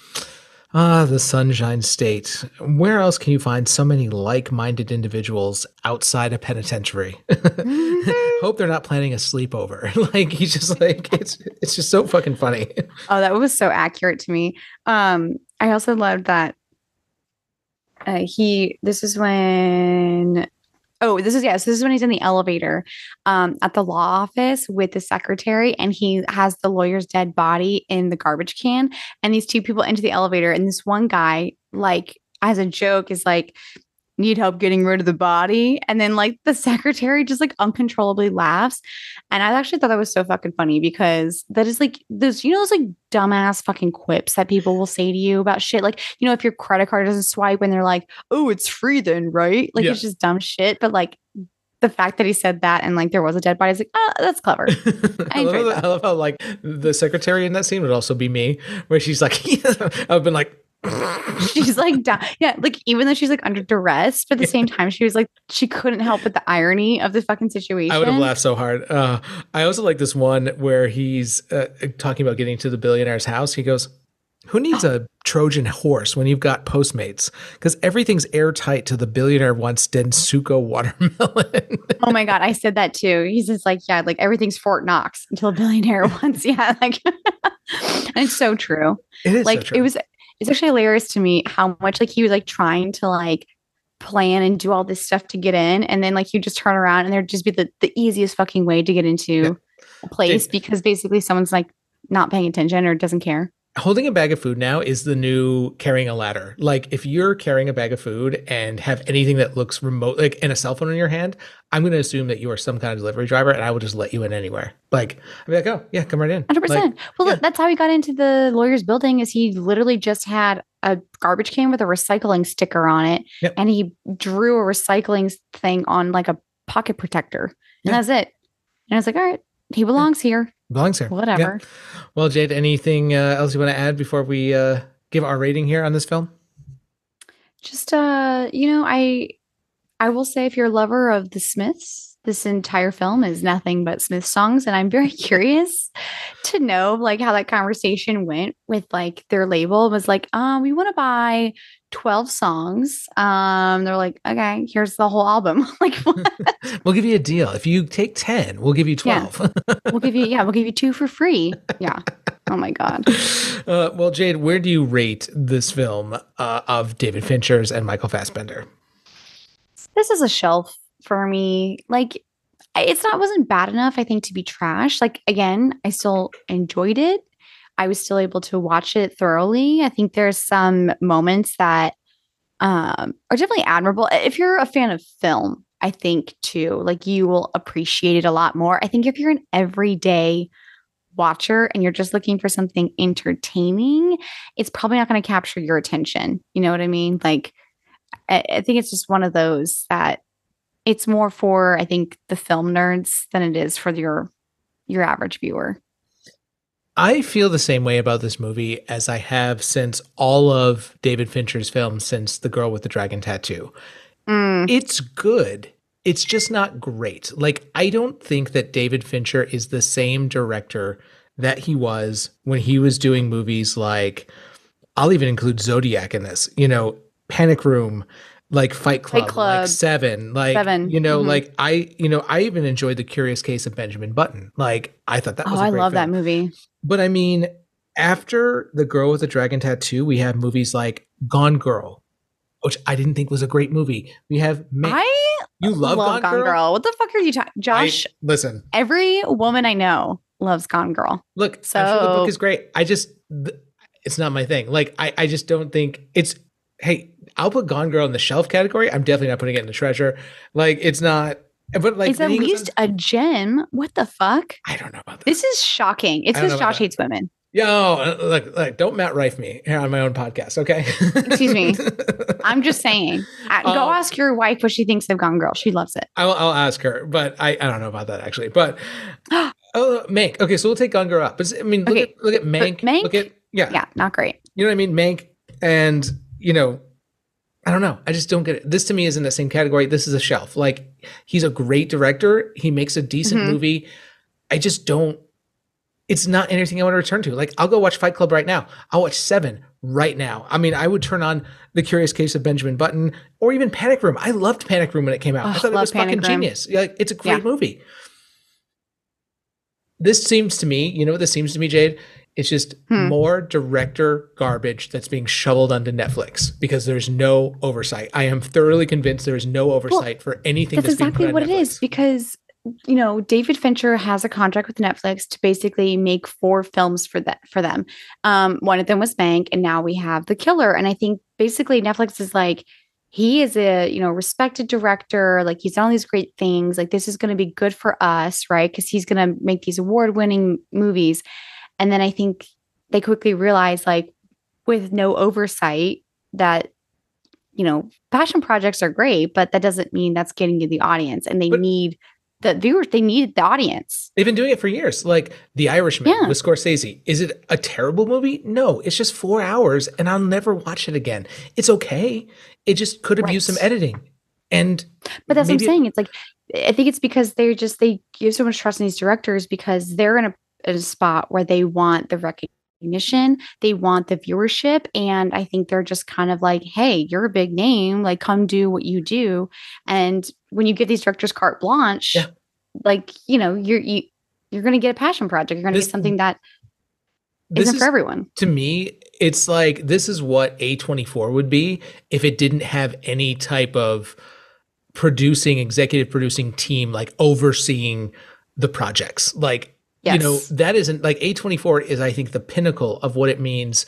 "Ah, the Sunshine State. Where else can you find so many like-minded individuals outside a penitentiary? Hope they're not planning a sleepover. like he's just like it's it's just so fucking funny. Oh, that was so accurate to me. Um, I also loved that uh, he. This is when. Oh, this is yes. this is when he's in the elevator, um, at the law office with the secretary, and he has the lawyer's dead body in the garbage can, and these two people enter the elevator, and this one guy, like as a joke, is like. Need help getting rid of the body, and then like the secretary just like uncontrollably laughs, and I actually thought that was so fucking funny because that is like those, you know, those like dumbass fucking quips that people will say to you about shit. Like, you know, if your credit card doesn't swipe and they're like, oh, it's free then, right? Like, Yeah. it's just dumb shit. But like the fact that he said that and like there was a dead body, is like, oh, that's clever. I, love, that. I love how like the secretary in that scene would also be me, where she's like, I've been like. She's like, down. yeah, like even though she's like under duress, but at the same time, she was like, she couldn't help but the irony of the fucking situation. I would have laughed so hard. Uh, I also like this one where he's uh, talking about getting to the billionaire's house. He goes, Who needs a Trojan horse when you've got Postmates? Because everything's airtight to the billionaire wants Densuke watermelon. Oh my god, I said that too. He's just like, yeah, like everything's Fort Knox until a billionaire once. Yeah, like and it's so true. it is so like true. it was it's actually hilarious to me how much like he was like trying to like plan and do all this stuff to get in and then like you just turn around and there'd just be the, the easiest fucking way to get into a place because basically someone's like not paying attention or doesn't care. Holding a bag of food now is the new carrying a ladder. Like if you're carrying a bag of food and have anything that looks remote, like in a cell phone in your hand, I'm going to assume that you are some kind of delivery driver, and I will just let you in anywhere. Like I'll be like, oh yeah, come right in. Hundred Like, percent. Well, yeah. that's how he got into the lawyer's building. Is he literally just had a garbage can with a recycling sticker on it, Yep. and he drew a recycling thing on like a pocket protector, and Yeah. that's it. And I was like, all right, he belongs here. Belongs here. Whatever. Yeah. Well, Jade, anything uh, else you want to add before we uh, give our rating here on this film? Just uh, you know, I I will say if you're a lover of the Smiths, this entire film is nothing but Smith songs, and I'm very curious to know like how that conversation went with like their label was like, um, we want to buy 12 songs. Um, they're like, okay, here's the whole album. like? We'll give you a deal. If you take ten, we'll give you Yeah. twelve. we'll give you, yeah, we'll give you two for free. Yeah. Oh my God. uh, well, Jade, where do you rate this film uh, of David Fincher's and Michael Fassbender? this is a shelf for me. Like it's not wasn't bad enough, I think, to be trash. Like again, I still enjoyed it. I was still able to watch it thoroughly. I think there's some moments that um are definitely admirable. If you're a fan of film, I think too, like you will appreciate it a lot more. I think if you're an everyday watcher and you're just looking for something entertaining, it's probably not going to capture your attention. You know what I mean? Like I, I think it's just one of those that it's more for I think the film nerds than it is for your your average viewer. I feel the same way about this movie as I have since all of David Fincher's films since The Girl with the Dragon Tattoo. Mm, It's good. It's just not great. Like, I don't think that David Fincher is the same director that he was when he was doing movies like, I'll even include Zodiac in this, you know, Panic Room, like Fight Club, Fight Club. like Seven, like, Seven, you know, mhm. like I, you know, I even enjoyed The Curious Case of Benjamin Button. Like, I thought that was oh, a I love that movie. But I mean, after The Girl with the Dragon Tattoo, we have movies like Gone Girl, which I didn't think was a great movie. We have Ma- I you love, love, Gone, Girl? What the fuck are you talking, I- Josh? listen, every woman I know loves Gone Girl. look, I'm sure the book is great. I just, th- it's not my thing. Like, I, I just don't think it's. Hey, I'll put Gone Girl in the shelf category. I'm definitely not putting it in the treasure. Like, it's not. But like, it's at least a gem. What the fuck? I don't know about that. This is shocking. It's because Josh hates women. Yo, uh, look, look, don't Matt Rife me here on my own podcast, okay? Excuse me. I'm just saying. I- Go Um, ask your wife what she thinks of Gone Girl. She loves it. I'll, I'll ask her, but I, I don't know about that actually. But oh, Mank. Okay, so we'll take Gone Girl up. But I mean, look Okay, at look at Mank. Mank? Look at yeah, Yeah, not great. You know what I mean? Mank, and you know, I don't know. I just don't get it. This to me is in the same category. This is a shelf. Like he's a great director. He makes a decent Mhm. movie. I just don't. It's not anything I want to return to. Like I'll go watch Fight Club right now. I'll watch Seven right now. I mean, I would turn on The Curious Case of Benjamin Button or even Panic Room. I loved Panic Room when it came out. I Oh, thought it was fucking Room. genius. Like it's a great Yeah. movie. This seems to me, you know what this seems to me, Jade? It's just Hmm. more director garbage that's being shoveled onto Netflix because there's no oversight. I am thoroughly convinced there is no oversight for anything That's that's, exactly what it is because you know David Fincher has a contract with Netflix to basically make four films for that for them. Um, one of them was Mank, and now we have The Killer. And I think basically Netflix is like he is a you know respected director, like he's done all these great things. Like this is going to be good for us, right? Because he's going to make these award winning movies. And then I think they quickly realize like with no oversight that you know, passion projects are great, but that doesn't mean that's getting you the audience. And they But- need the viewers, they need the audience. They've been doing it for years. Like The Irishman Yeah. with Scorsese. Is it a terrible movie? No, it's just four hours and I'll never watch it again. It's okay. It just could have used some editing. And But that's what I'm saying. It's like I think it's because they're just they give so much trust in these directors because they're in a, a spot where they want the recognition. They want the viewership. And I think they're just kind of like, hey, you're a big name. Like, come do what you do. And when you give these directors carte blanche, Yeah. like, you know, you're, you, you're going to get a passion project. You're going to This- get something that This isn't is for everyone. to me, it's like this is what A24 would be if it didn't have any type of producing, executive producing team like overseeing the projects. Like, you know, that isn't like A24 is, I think, the pinnacle of what it means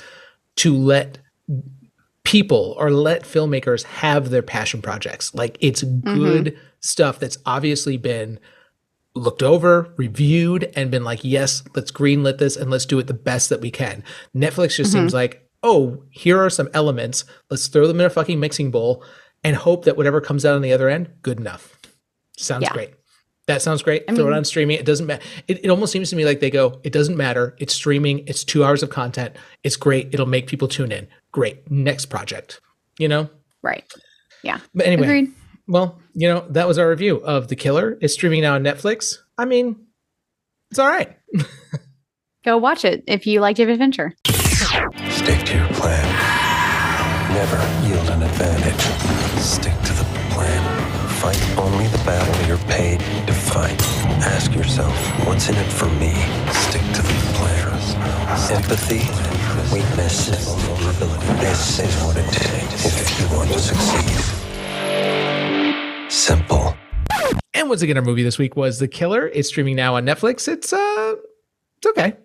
to let people or let filmmakers have their passion projects. Like, it's good mm-hmm. stuff that's obviously been looked over, reviewed, and been like, yes, let's greenlit this and let's do it the best that we can. Netflix just seems mm-hmm. like, oh, here are some elements. Let's throw them in a fucking mixing bowl and hope that whatever comes out on the other end, good enough. Sounds Yeah. great. That sounds great. I throw it on streaming. It doesn't matter. It, it almost seems to me like they go, it doesn't matter. It's streaming. It's two hours of content. It's great. It'll make people tune in. Great. Next project. You know? Right. Yeah. But anyway, Agreed. well, you know, that was our review of The Killer. It's streaming now on Netflix. I mean, it's all right. Go watch it if you like David Fincher. Stick to your plan. Never yield an advantage. Stick to the plan. Fight only the battle you're paid to fight. Ask yourself, what's in it for me? Stick to the plan. Empathy, weakness, vulnerability. This is what it takes if you want to succeed. Simple. And once again, our movie this week was The Killer. It's streaming now on Netflix. It's uh it's okay.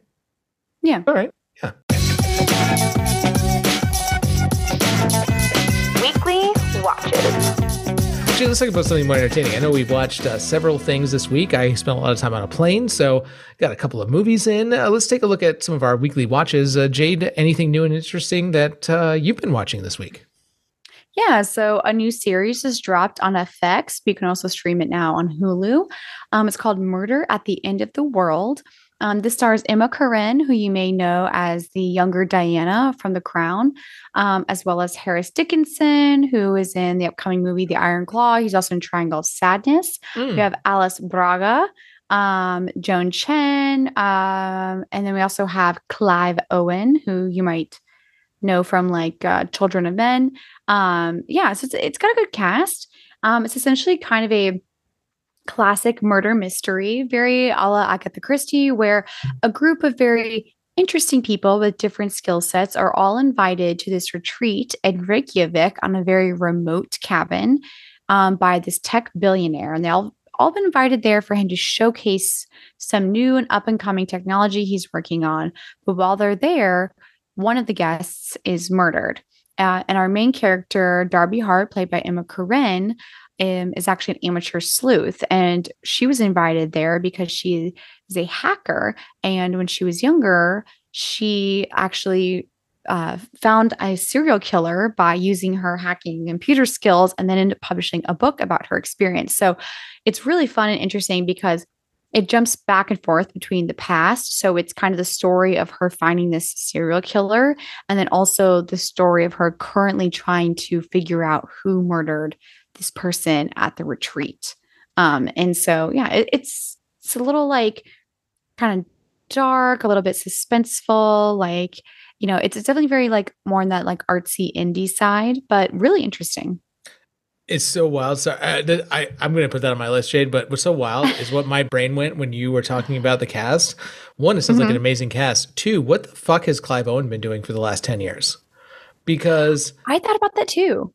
Yeah. All right. Yeah. Actually, let's talk about something more entertaining. I know we've watched uh, several things this week. I spent a lot of time on a plane, so got a couple of movies in. Uh, let's take a look at some of our weekly watches. Uh, Jade, anything new and interesting that uh, you've been watching this week? Yeah, so a new series is dropped on FX. You can also stream it now on Hulu. Um, it's called Murder at the End of the World. Um, this stars Emma Corrin, who you may know as the younger Diana from The Crown, um, as well as Harris Dickinson, who is in the upcoming movie The Iron Claw. He's also in Triangle of Sadness. Mm. We have Alice Braga, um, Joan Chen, um, and then we also have Clive Owen, who you might know from like uh, Children of Men. Um, yeah, so it's, it's got a good cast. Um, it's essentially kind of a classic murder mystery, very a la Agatha Christie, where a group of very interesting people with different skill sets are all invited to this retreat in Reykjavik on a very remote cabin um, by this tech billionaire. And they all all been invited there for him to showcase some new and up and coming technology he's working on. But while they're there, one of the guests is murdered. Uh, and our main character, Darby Hart, played by Emma Corrin, um, is actually an amateur sleuth. And she was invited there because she is a hacker. And when she was younger, she actually uh, found a serial killer by using her hacking computer skills and then ended up publishing a book about her experience. So it's really fun and interesting because it jumps back and forth between the past. So it's kind of the story of her finding this serial killer, and then also the story of her currently trying to figure out who murdered this person at the retreat. Um, and so yeah, it, it's it's a little like kind of dark, a little bit suspenseful, like you know, it's, it's definitely very like more on that like artsy indie side, but really interesting. It's so wild. So I, th- I, I'm going to put that on my list, Jade. But what's so wild is what my brain went when you were talking about the cast. One, it sounds like an amazing cast. Two, what the fuck has Clive Owen been doing for the last ten years? Because I thought about that too.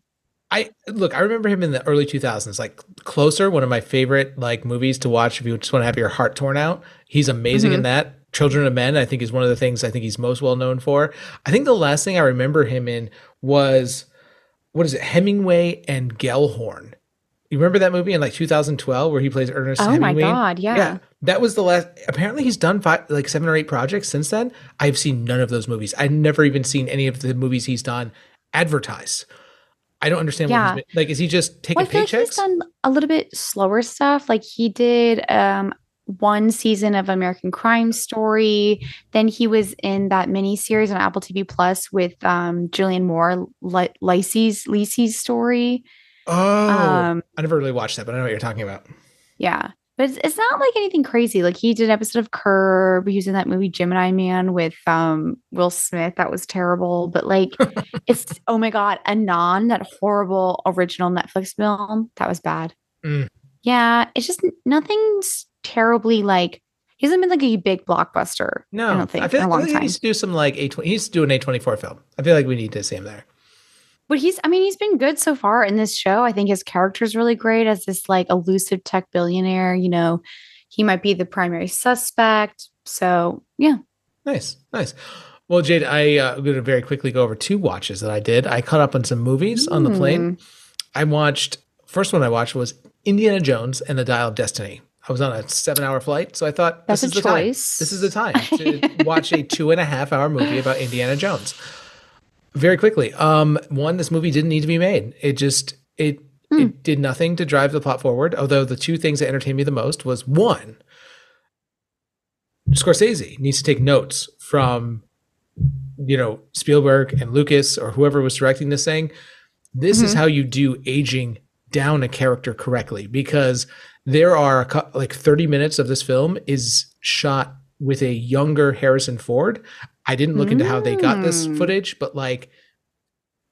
I look, I remember him in the early 2000s, like Closer, one of my favorite like movies to watch if you just want to have your heart torn out. He's amazing in mm-hmm. that. Children of Men, I think, is one of the things I think he's most well known for. I think the last thing I remember him in was what is it, Hemingway and Gellhorn. You remember that movie in like 2012 where he plays Ernest Oh my Hemingway? God, yeah. That was the last. Apparently, he's done five, like seven or eight projects since then. I've seen none of those movies. I've never even seen any of the movies he's done advertised. I don't understand Yeah. what he's been, like. Is he just taking Well, feel like he's done a little bit slower stuff. Like he did um one season of American Crime Story. Then he was in that mini series on Apple TV Plus with um Julianne Moore, Li- Lisey's Lisey's story. oh, Um, I never really watched that, but I know what you're talking about. yeah. But it's, it's not like anything crazy. Like he did an episode of Curb. He was in that movie Gemini Man with um Will Smith. That was terrible. But like it's oh my god, Anon, that horrible original Netflix film. That was bad. Mm. Yeah, it's just nothing's terribly like he hasn't been like a big blockbuster. No, I don't think feel in a like long he time. needs to do some like a. He needs to do an A twenty four film. I feel like we need to see him there. But he's, I mean, he's been good so far in this show. I think his character is really great as this like elusive tech billionaire. You know, he might be the primary suspect. So yeah, Nice, nice. Well, Jade, I uh, I'm going to very quickly go over two watches that I did. I caught up on some movies on the plane. I watched first one I watched was Indiana Jones and the Dial of Destiny. I was on a seven hour flight, so I thought That's this is the time. This is the time to watch a two and a half hour movie about Indiana Jones. Very quickly, um, one, this movie didn't need to be made. It just it Hmm. it did nothing to drive the plot forward. Although the two things that entertained me the most was one, Scorsese needs to take notes from you know Spielberg and Lucas or whoever was directing this thing. This is how you do aging down a character correctly because there are a cou- like 30 minutes of this film is shot with a younger Harrison Ford. I didn't look into how they got this Mm. footage, but like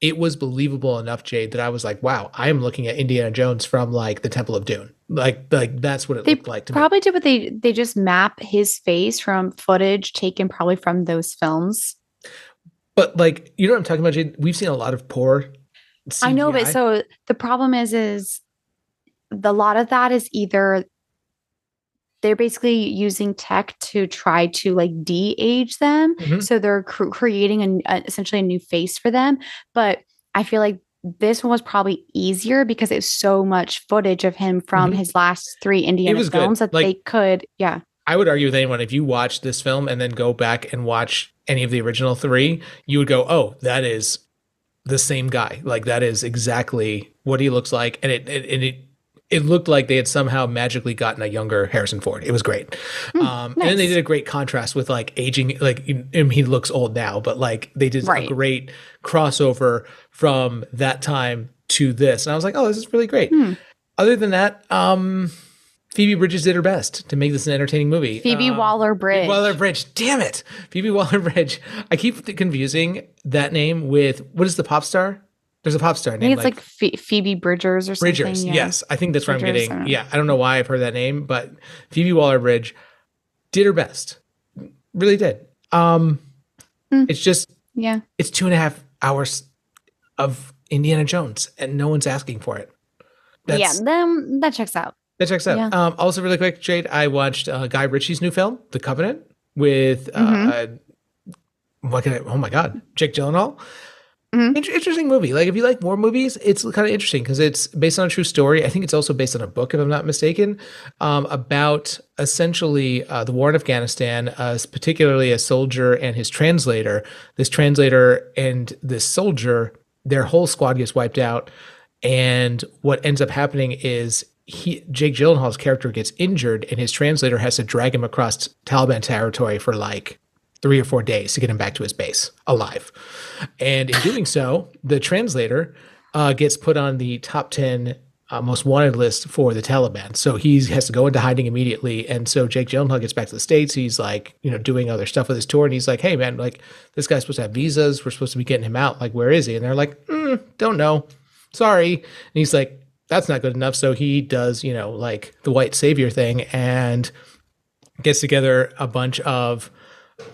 it was believable enough, Jade, that I was like, wow, I am looking at Indiana Jones from like the Temple of Doom. Like like that's what it they looked like to me. probably did what they they just map his face from footage taken probably from those films. But like, you know what I'm talking about, Jade? We've seen a lot of poor I know, but so the problem is, is the lot of that is either they're basically using tech to try to like de-age them, Mhm. so they're cr- creating an, a, essentially a new face for them. But I feel like this one was probably easier because it's so much footage of him from Mhm. his last three Indiana was good. films that Like- they could, yeah. I would argue with anyone if you watch this film and then go back and watch any of the original three, you would go, "Oh, that is the same guy. Like that is exactly what he looks like." And it it and it, it looked like they had somehow magically gotten a younger Harrison Ford. It was great. um, And then they did a great contrast with like aging. Like he looks old now, but like they did Right. a great crossover from that time to this. And I was like, "Oh, this is really great." Hmm. Other than that, um, Phoebe Bridges did her best to make this an entertaining movie. Phoebe Um, Waller Bridge. Waller Bridge. Damn it. Phoebe Waller Bridge. I keep confusing that name with what is the pop star? There's a pop star I think it's like, Phe- Phoebe Bridgers or something. Bridgers. yeah. Yes. I think that's where I'm Bridgers, I getting. Yeah. I don't know why I've heard that name, but Phoebe Waller Bridge did her best. Really did. Um, Hmm. It's just, Yeah. it's two and a half hours of Indiana Jones and no one's asking for it. yeah, then that checks out. That checks out. Yeah. Um, also, really quick, Jade, I watched uh, Guy Ritchie's new film, The Covenant, with uh, Mm-hmm. what can I, oh my god, Jake Gyllenhaal. Mhm. Int- interesting movie. Like if you like war movies, it's kind of interesting because it's based on a true story. I think it's also based on a book, if I'm not mistaken, um, about essentially uh, the war in Afghanistan, uh, particularly a soldier and his translator. This translator and this soldier, their whole squad gets wiped out, and what ends up happening is he Jake Gyllenhaal's character gets injured, and his translator has to drag him across Taliban territory for like three or four days to get him back to his base alive. And in doing so, the translator uh, gets put on the top 10 uh, most wanted list for the Taliban. So he has to go into hiding immediately. And so Jake Gyllenhaal gets back to the States. He's like, you know, doing other stuff with his tour. And he's like, hey, man, like, this guy's supposed to have visas. We're supposed to be getting him out. Like, where is he? And they're like, mm, don't know. Sorry. And he's like, that's not good enough. So he does, you know, like the white savior thing and gets together a bunch of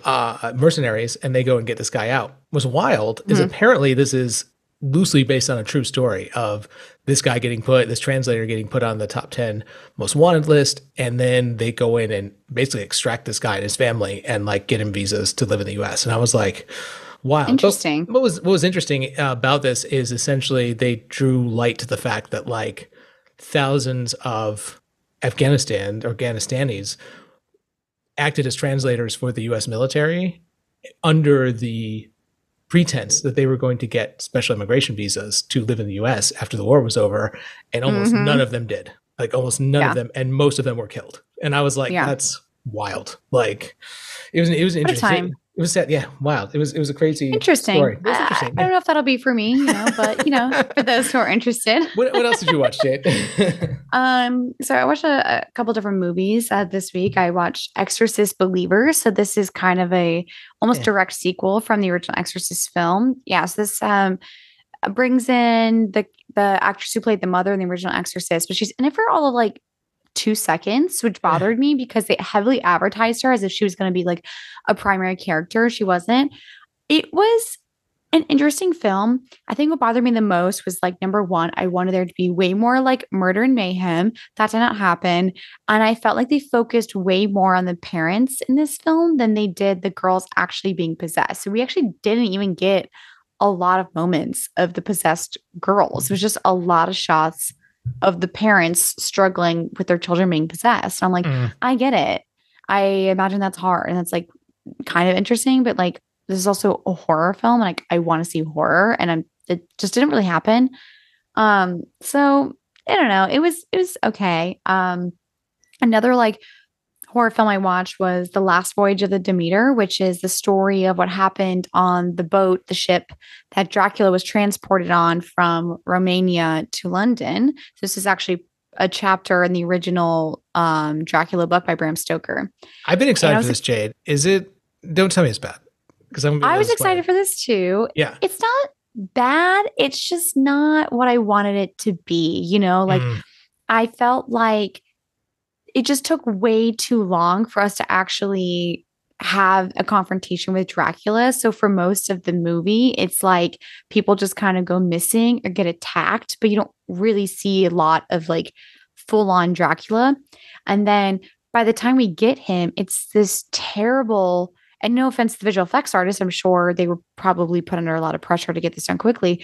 uh, mercenaries and they go and get this guy out. What's wild is apparently this is loosely based on a true story of this guy getting put, this translator getting put on the top 10 most wanted list. And then they go in and basically extract this guy and his family and like get him visas to live in the US. And I was like, wow. But Interesting. What was, what was interesting uh, about this is essentially they drew light to the fact that like thousands of Afghanistan or Afghanistanis acted as translators for the US military under the pretense that they were going to get special immigration visas to live in the US after the war was over. And almost Mhm. none of them did. Like almost none Yeah. of them, and most of them were killed. And I was like, Yeah. that's wild. Like it was it was interesting. It was sad. Yeah, wild. It was it was a crazy Interesting. story. It was I- I, don't know if that'll be for me, you know, but you know, for those who are interested. What, what else did you watch, Jade? Um, so I watched a, a couple different movies uh, this week. I watched Exorcist Believers. So this is kind of a almost Yeah. direct sequel from the original Exorcist film. Yes, this um brings in the the actress who played the mother in the original Exorcist, but she's in it for all of like two seconds, which bothered me because they heavily advertised her as if she was going to be like a primary character. She wasn't. It was an interesting film. I think what bothered me the most was like number one, I wanted there to be way more like murder and mayhem. That did not happen. And I felt like they focused way more on the parents in this film than they did the girls actually being possessed. So we actually didn't even get a lot of moments of the possessed girls. It was just a lot of shots of the parents struggling with their children being possessed. And I'm like, Mm. I get it. I imagine that's hard and that's like kind of interesting, but like this is also a horror film and like I want to see horror and I'm it just didn't really happen. Um so I don't know. It was it was okay. Um another like horror film I watched was The Last Voyage of the Demeter, which is the story of what happened on the boat, the ship that Dracula was transported on from Romania to London. This is actually a chapter in the original um, Dracula book by Bram Stoker. I've been excited for this, Jade. Is it? Don't tell me it's bad. Because I'm. I was excited for this too. Yeah. It's not bad. It's just not what I wanted it to be. You know, like Mm. I felt like it just took way too long for us to actually have a confrontation with Dracula. So for most of the movie, it's like people just kind of go missing or get attacked, but you don't really see a lot of like full on Dracula. And then by the time we get him, it's this terrible and no offense to the visual effects artists, I'm sure they were probably put under a lot of pressure to get this done quickly.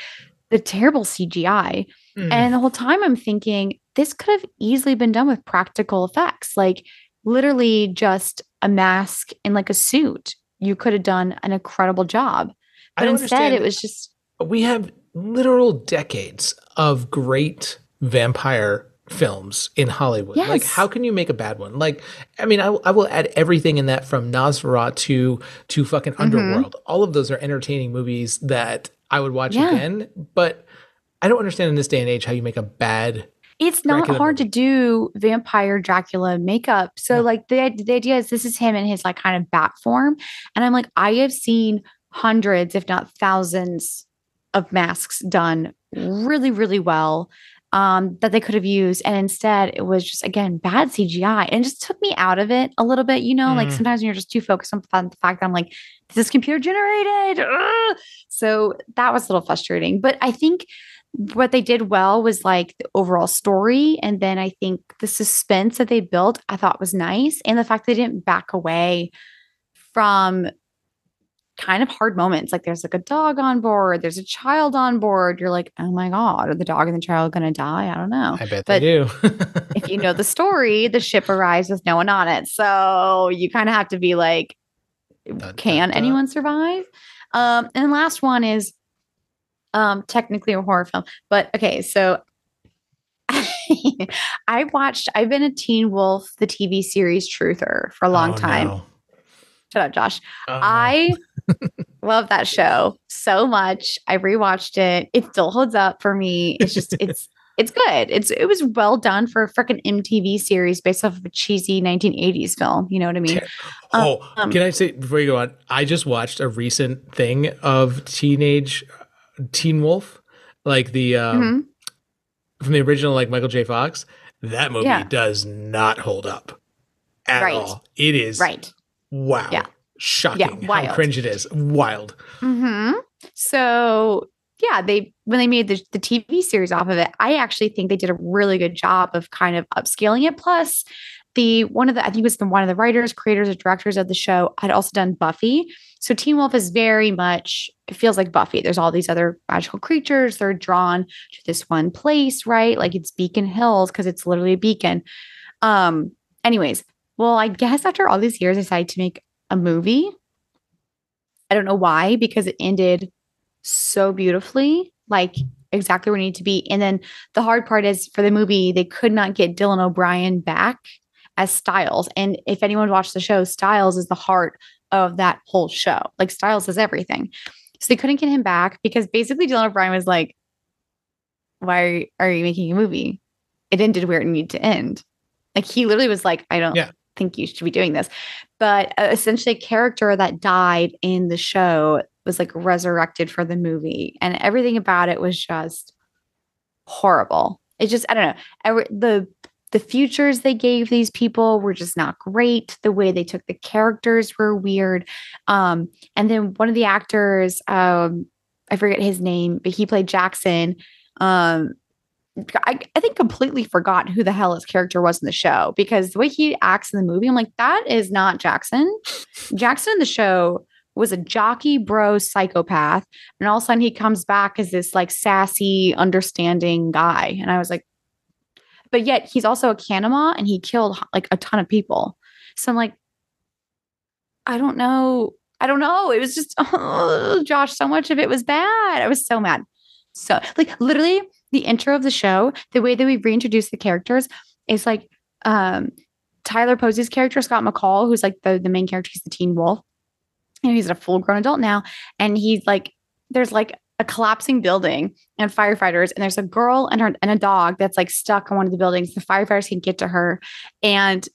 The terrible CGI. Mm. And the whole time I'm thinking this could have easily been done with practical effects, like literally just a mask and like a suit. You could have done an incredible job. But instead, it was just we have literal decades of great vampire films in Hollywood. Like, how can you make a bad one? Like, I mean, I, I will add everything in that from Nosferatu to to fucking Mm-hmm. Underworld. All of those are entertaining movies that I would watch Yeah. again. But I don't understand in this day and age how you make a bad. it's not Dracula hard to do vampire Dracula makeup. So No. like the the idea is this is him in his like kind of bat form, and I'm like I have seen hundreds, if not thousands, of masks done really really well um, that they could have used, and instead it was just again bad CGI, and just took me out of it a little bit. You know, like Mm. sometimes when you're just too focused on the the fact that I'm like this is computer generated, Ugh! so that was a little frustrating. But I think what they did well was like the overall story and then i think the suspense that they built i thought was nice and the fact they didn't back away from kind of hard moments like there's like a dog on board there's a child on board you're like oh my god are the dog and the child going to die i don't know I bet But they do. if you know the story the ship arrives with no one on it so you kind of have to be like Dun, can dun, dun. anyone survive um and the last one is um technically a horror film but okay so i watched i've been a teen wolf the tv series truther for a long Oh, time no. shut up josh Oh, no. Love that show so much i rewatched it it still holds up for me it's just it's it's good it's it was well done for a freaking mtv series based off of a cheesy 1980s film you know what i mean Oh, um, can I say before you go on? I just watched a recent thing of teenage Teen Wolf, like the um, Mhm. from the original, like Michael J. Fox. That movie Yeah. does not hold up at Right. all. It is right wow, Yeah. Shocking how wild. cringe it is. Wild. hmm So yeah, they when they made the, the TV series off of it, I actually think they did a really good job of kind of upscaling it. Plus, the one of the I think it was the one of the writers, creators, or directors of the show had also done Buffy. So Teen Wolf is very much it feels like Buffy. There's all these other magical creatures. They're drawn to this one place, right? Like it's Beacon Hills because it's literally a beacon. Um. Anyways, well, I guess after all these years, I decided to make a movie. I don't know why because it ended so beautifully, like exactly where it needed to be. And then the hard part is for the movie, they could not get Dylan O'Brien back as Stiles. And if anyone watched the show, Stiles is the heart of that whole show. Like Stiles is everything. So they couldn't get him back because basically Dylan O'Brien was like, Why are you, making a movie? it ended where it needed to end. Like he literally was like, I don't Yeah. Think you should be doing this. But uh, essentially, a character that died in the show was like resurrected for the movie, and everything about it was just horrible. It just, I don't know. Every, the the futures they gave these people were just not great. The way they took the characters were weird. Um, and then one of the actors, um, I forget his name, but he played Jackson. Um, I, I think completely forgot who the hell his character was in the show because the way he acts in the movie, I'm like, that is not Jackson. Jackson in the show was a jockey bro psychopath. And all of a sudden he comes back as this like sassy, understanding guy. And I was like, but yet he's also a Kanima and he killed like a ton of people. So I'm like, I don't know. I don't know. It was just, oh, Josh, so much of it was bad. I was so mad. So, like, literally, the intro of the show, the way that we reintroduce the characters is like um, Tyler Posey's character, Scott McCall, who's like the, the main character, he's the teen wolf. And he's a full grown adult now. And he's like, there's like a collapsing building and firefighters, and there's a girl and her and a dog that's like stuck in one of the buildings. The firefighters can get to her. And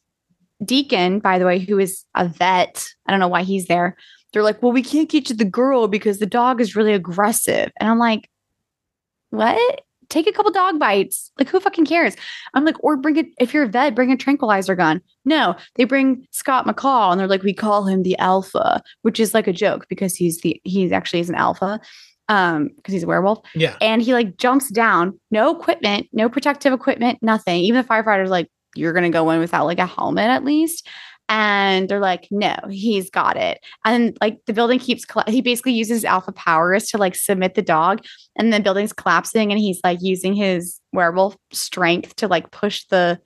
Deaton, by the way, who is a vet, I don't know why he's there. They're like, well, we can't get to the girl because the dog is really aggressive. And I'm like, what? Take a couple dog bites. Like, who fucking cares? I'm like, or bring it, if you're a vet, bring a tranquilizer gun. No, they bring Scott McCall and they're like, we call him the alpha, which is like a joke because he's the, he's actually is an alpha um because he's a werewolf Yeah. and he like jumps down no equipment no protective equipment nothing even the firefighters like you're gonna go in without like a helmet at least and they're like no he's got it. And like the building keeps colla- he basically uses alpha powers to like submit the dog and the building's collapsing and he's like using his werewolf strength to like push the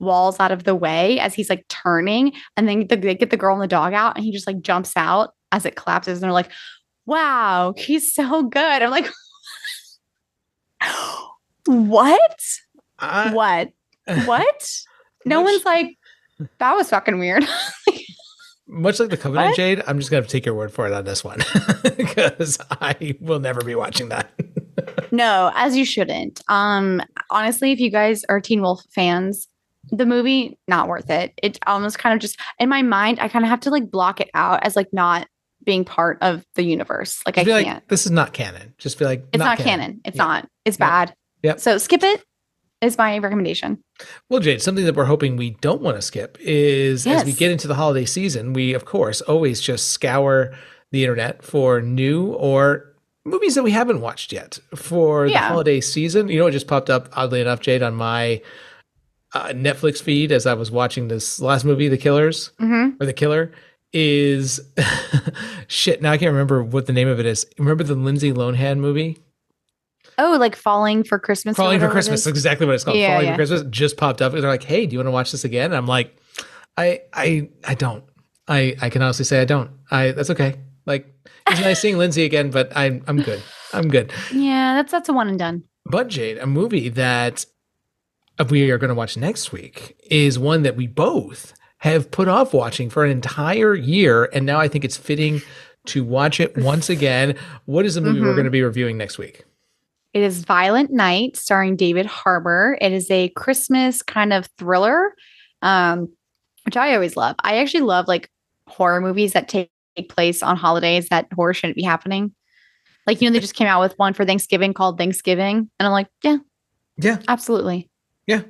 walls out of the way as he's like turning and then the, they get the girl and the dog out and he just like jumps out as it collapses and they're like wow he's so good. I'm like what? I, what? What? No one's like that was fucking weird Much like the Covenant What? Jade, I'm just gonna take your word for it on this one because I will never be watching that. no as you shouldn't um honestly if you guys are teen wolf fans the movie not worth it it almost kind of just in my mind i kind of have to like block it out as like not being part of the universe like i Just be can't like, this is not canon. Just be like, it's not, canon. It's Yeah. not. It's Yep. bad. Yep. So skip it is my recommendation. Well, Jade, something that we're hoping we don't want to skip is as we get into the holiday season, we of course always just scour the internet for new or movies that we haven't watched yet for the holiday season. You know, it just popped up oddly enough, Jade, on my uh, Netflix feed as I was watching this last movie, The Killers Mm-hmm. or The Killer. Is shit. Now I can't remember what the name of it is. Remember the Lindsay Lohan movie? Oh, like falling for Christmas. Falling for Christmas. That's exactly what it's called. Yeah, Falling yeah. for Christmas just popped up. And they're like, "Hey, do you want to watch this again?" And I'm like, "I, I, I don't. I, I can honestly say I don't. I. That's okay. Like, it's nice seeing Lindsay again, but I'm, I'm good. I'm good." Yeah, that's that's a one and done. But Jade, a movie that we are going to watch next week is one that we both have put off watching for an entire year, and now I think it's fitting to watch it once again. What is the movie we're Mhm. going to be reviewing next week? It is Violent Night, starring David Harbour. It is a Christmas kind of thriller, um, which I always love. I actually love like horror movies that take place on holidays that horror shouldn't be happening. Like you know, they just came out with one for Thanksgiving called Thanksgiving, and I'm like, yeah, Yeah, absolutely. Yeah,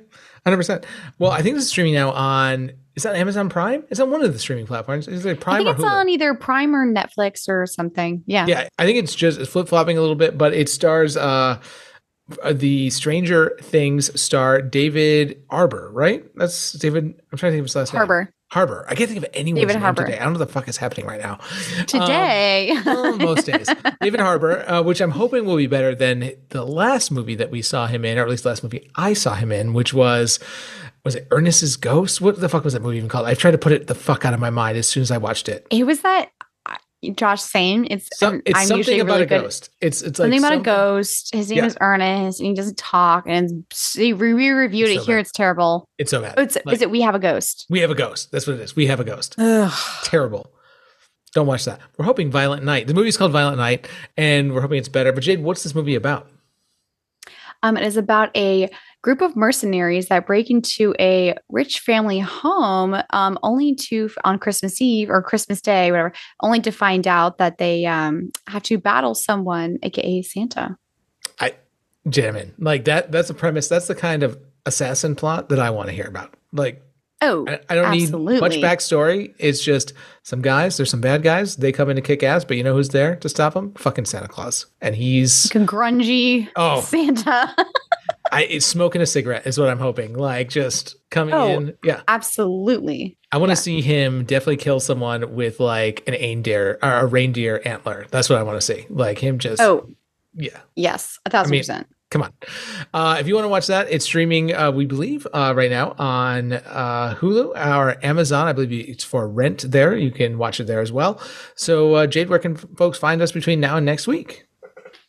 hundred percent. Well, I think this is streaming now on. Is that Amazon Prime? It's on one of the streaming platforms. Is it I Prime think or it's on either Prime or Netflix or something. Yeah. yeah, I think it's just flip flopping a little bit, but it stars uh the Stranger Things star David Harbour, right? That's David. I'm trying to think of his last name. Harbour Harbour. I can't think of anyone's David name Harbour. today. I don't know what the fuck is happening right now. Um, today. well, most days. David Harbour, uh, which I'm hoping will be better than the last movie that we saw him in, or at least the last movie I saw him in, which was was it Ernest's Ghost? What the fuck was that movie even called? I've tried to put it the fuck out of my mind as soon as I watched it. it was that I- Josh saying it's Some, it's I'm something about really a good. ghost. It's it's like Something about a ghost. His name Yeah. is Ernest, and he doesn't talk. And we re-reviewed It's it so here. bad. It's terrible. It's so bad. It's Like, is it? We have a ghost. we have a ghost. That's what it is. We have a ghost. Ugh. Terrible. Don't watch that. We're hoping Violent Night. The movie's called Violent Night, and we're hoping it's better. But Jade, what's this movie about? Um, it is about a group of mercenaries that break into a rich family home um, only to on christmas eve or christmas day whatever only to find out that they um, have to battle someone aka santa I jam in like that. That's the premise. That's the kind of assassin plot that I want to hear about. Like oh I, I don't absolutely. need much backstory. It's just some guys. There's some bad guys. They come in to kick ass, but you know who's there to stop them? Fucking Santa Claus, and he's Like grungy Oh. santa I smoking a cigarette is what I'm hoping. Like just coming Oh. in. Yeah, absolutely I want to see him definitely kill someone with like an reindeer or a reindeer antler. That's what I want to see. Like him just. oh yeah. yes a thousand mean, percent Come on. Uh, if you want to watch that, it's streaming, uh, we believe, uh, right now on uh, Hulu or Amazon. I believe it's for rent there. You can watch it there as well. So, uh, Jade, where can folks find us between now and next week?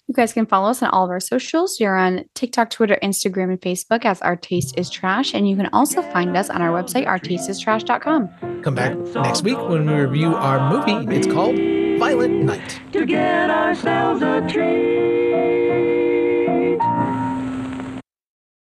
You guys can follow us on all of our socials. You're on TikTok, Twitter, Instagram, and Facebook as Our Taste is Trash. And you can also find us on our website, ourtasteIstrash.com. Come back next week when we review our movie. It's called Violent Night. to get ourselves a treat.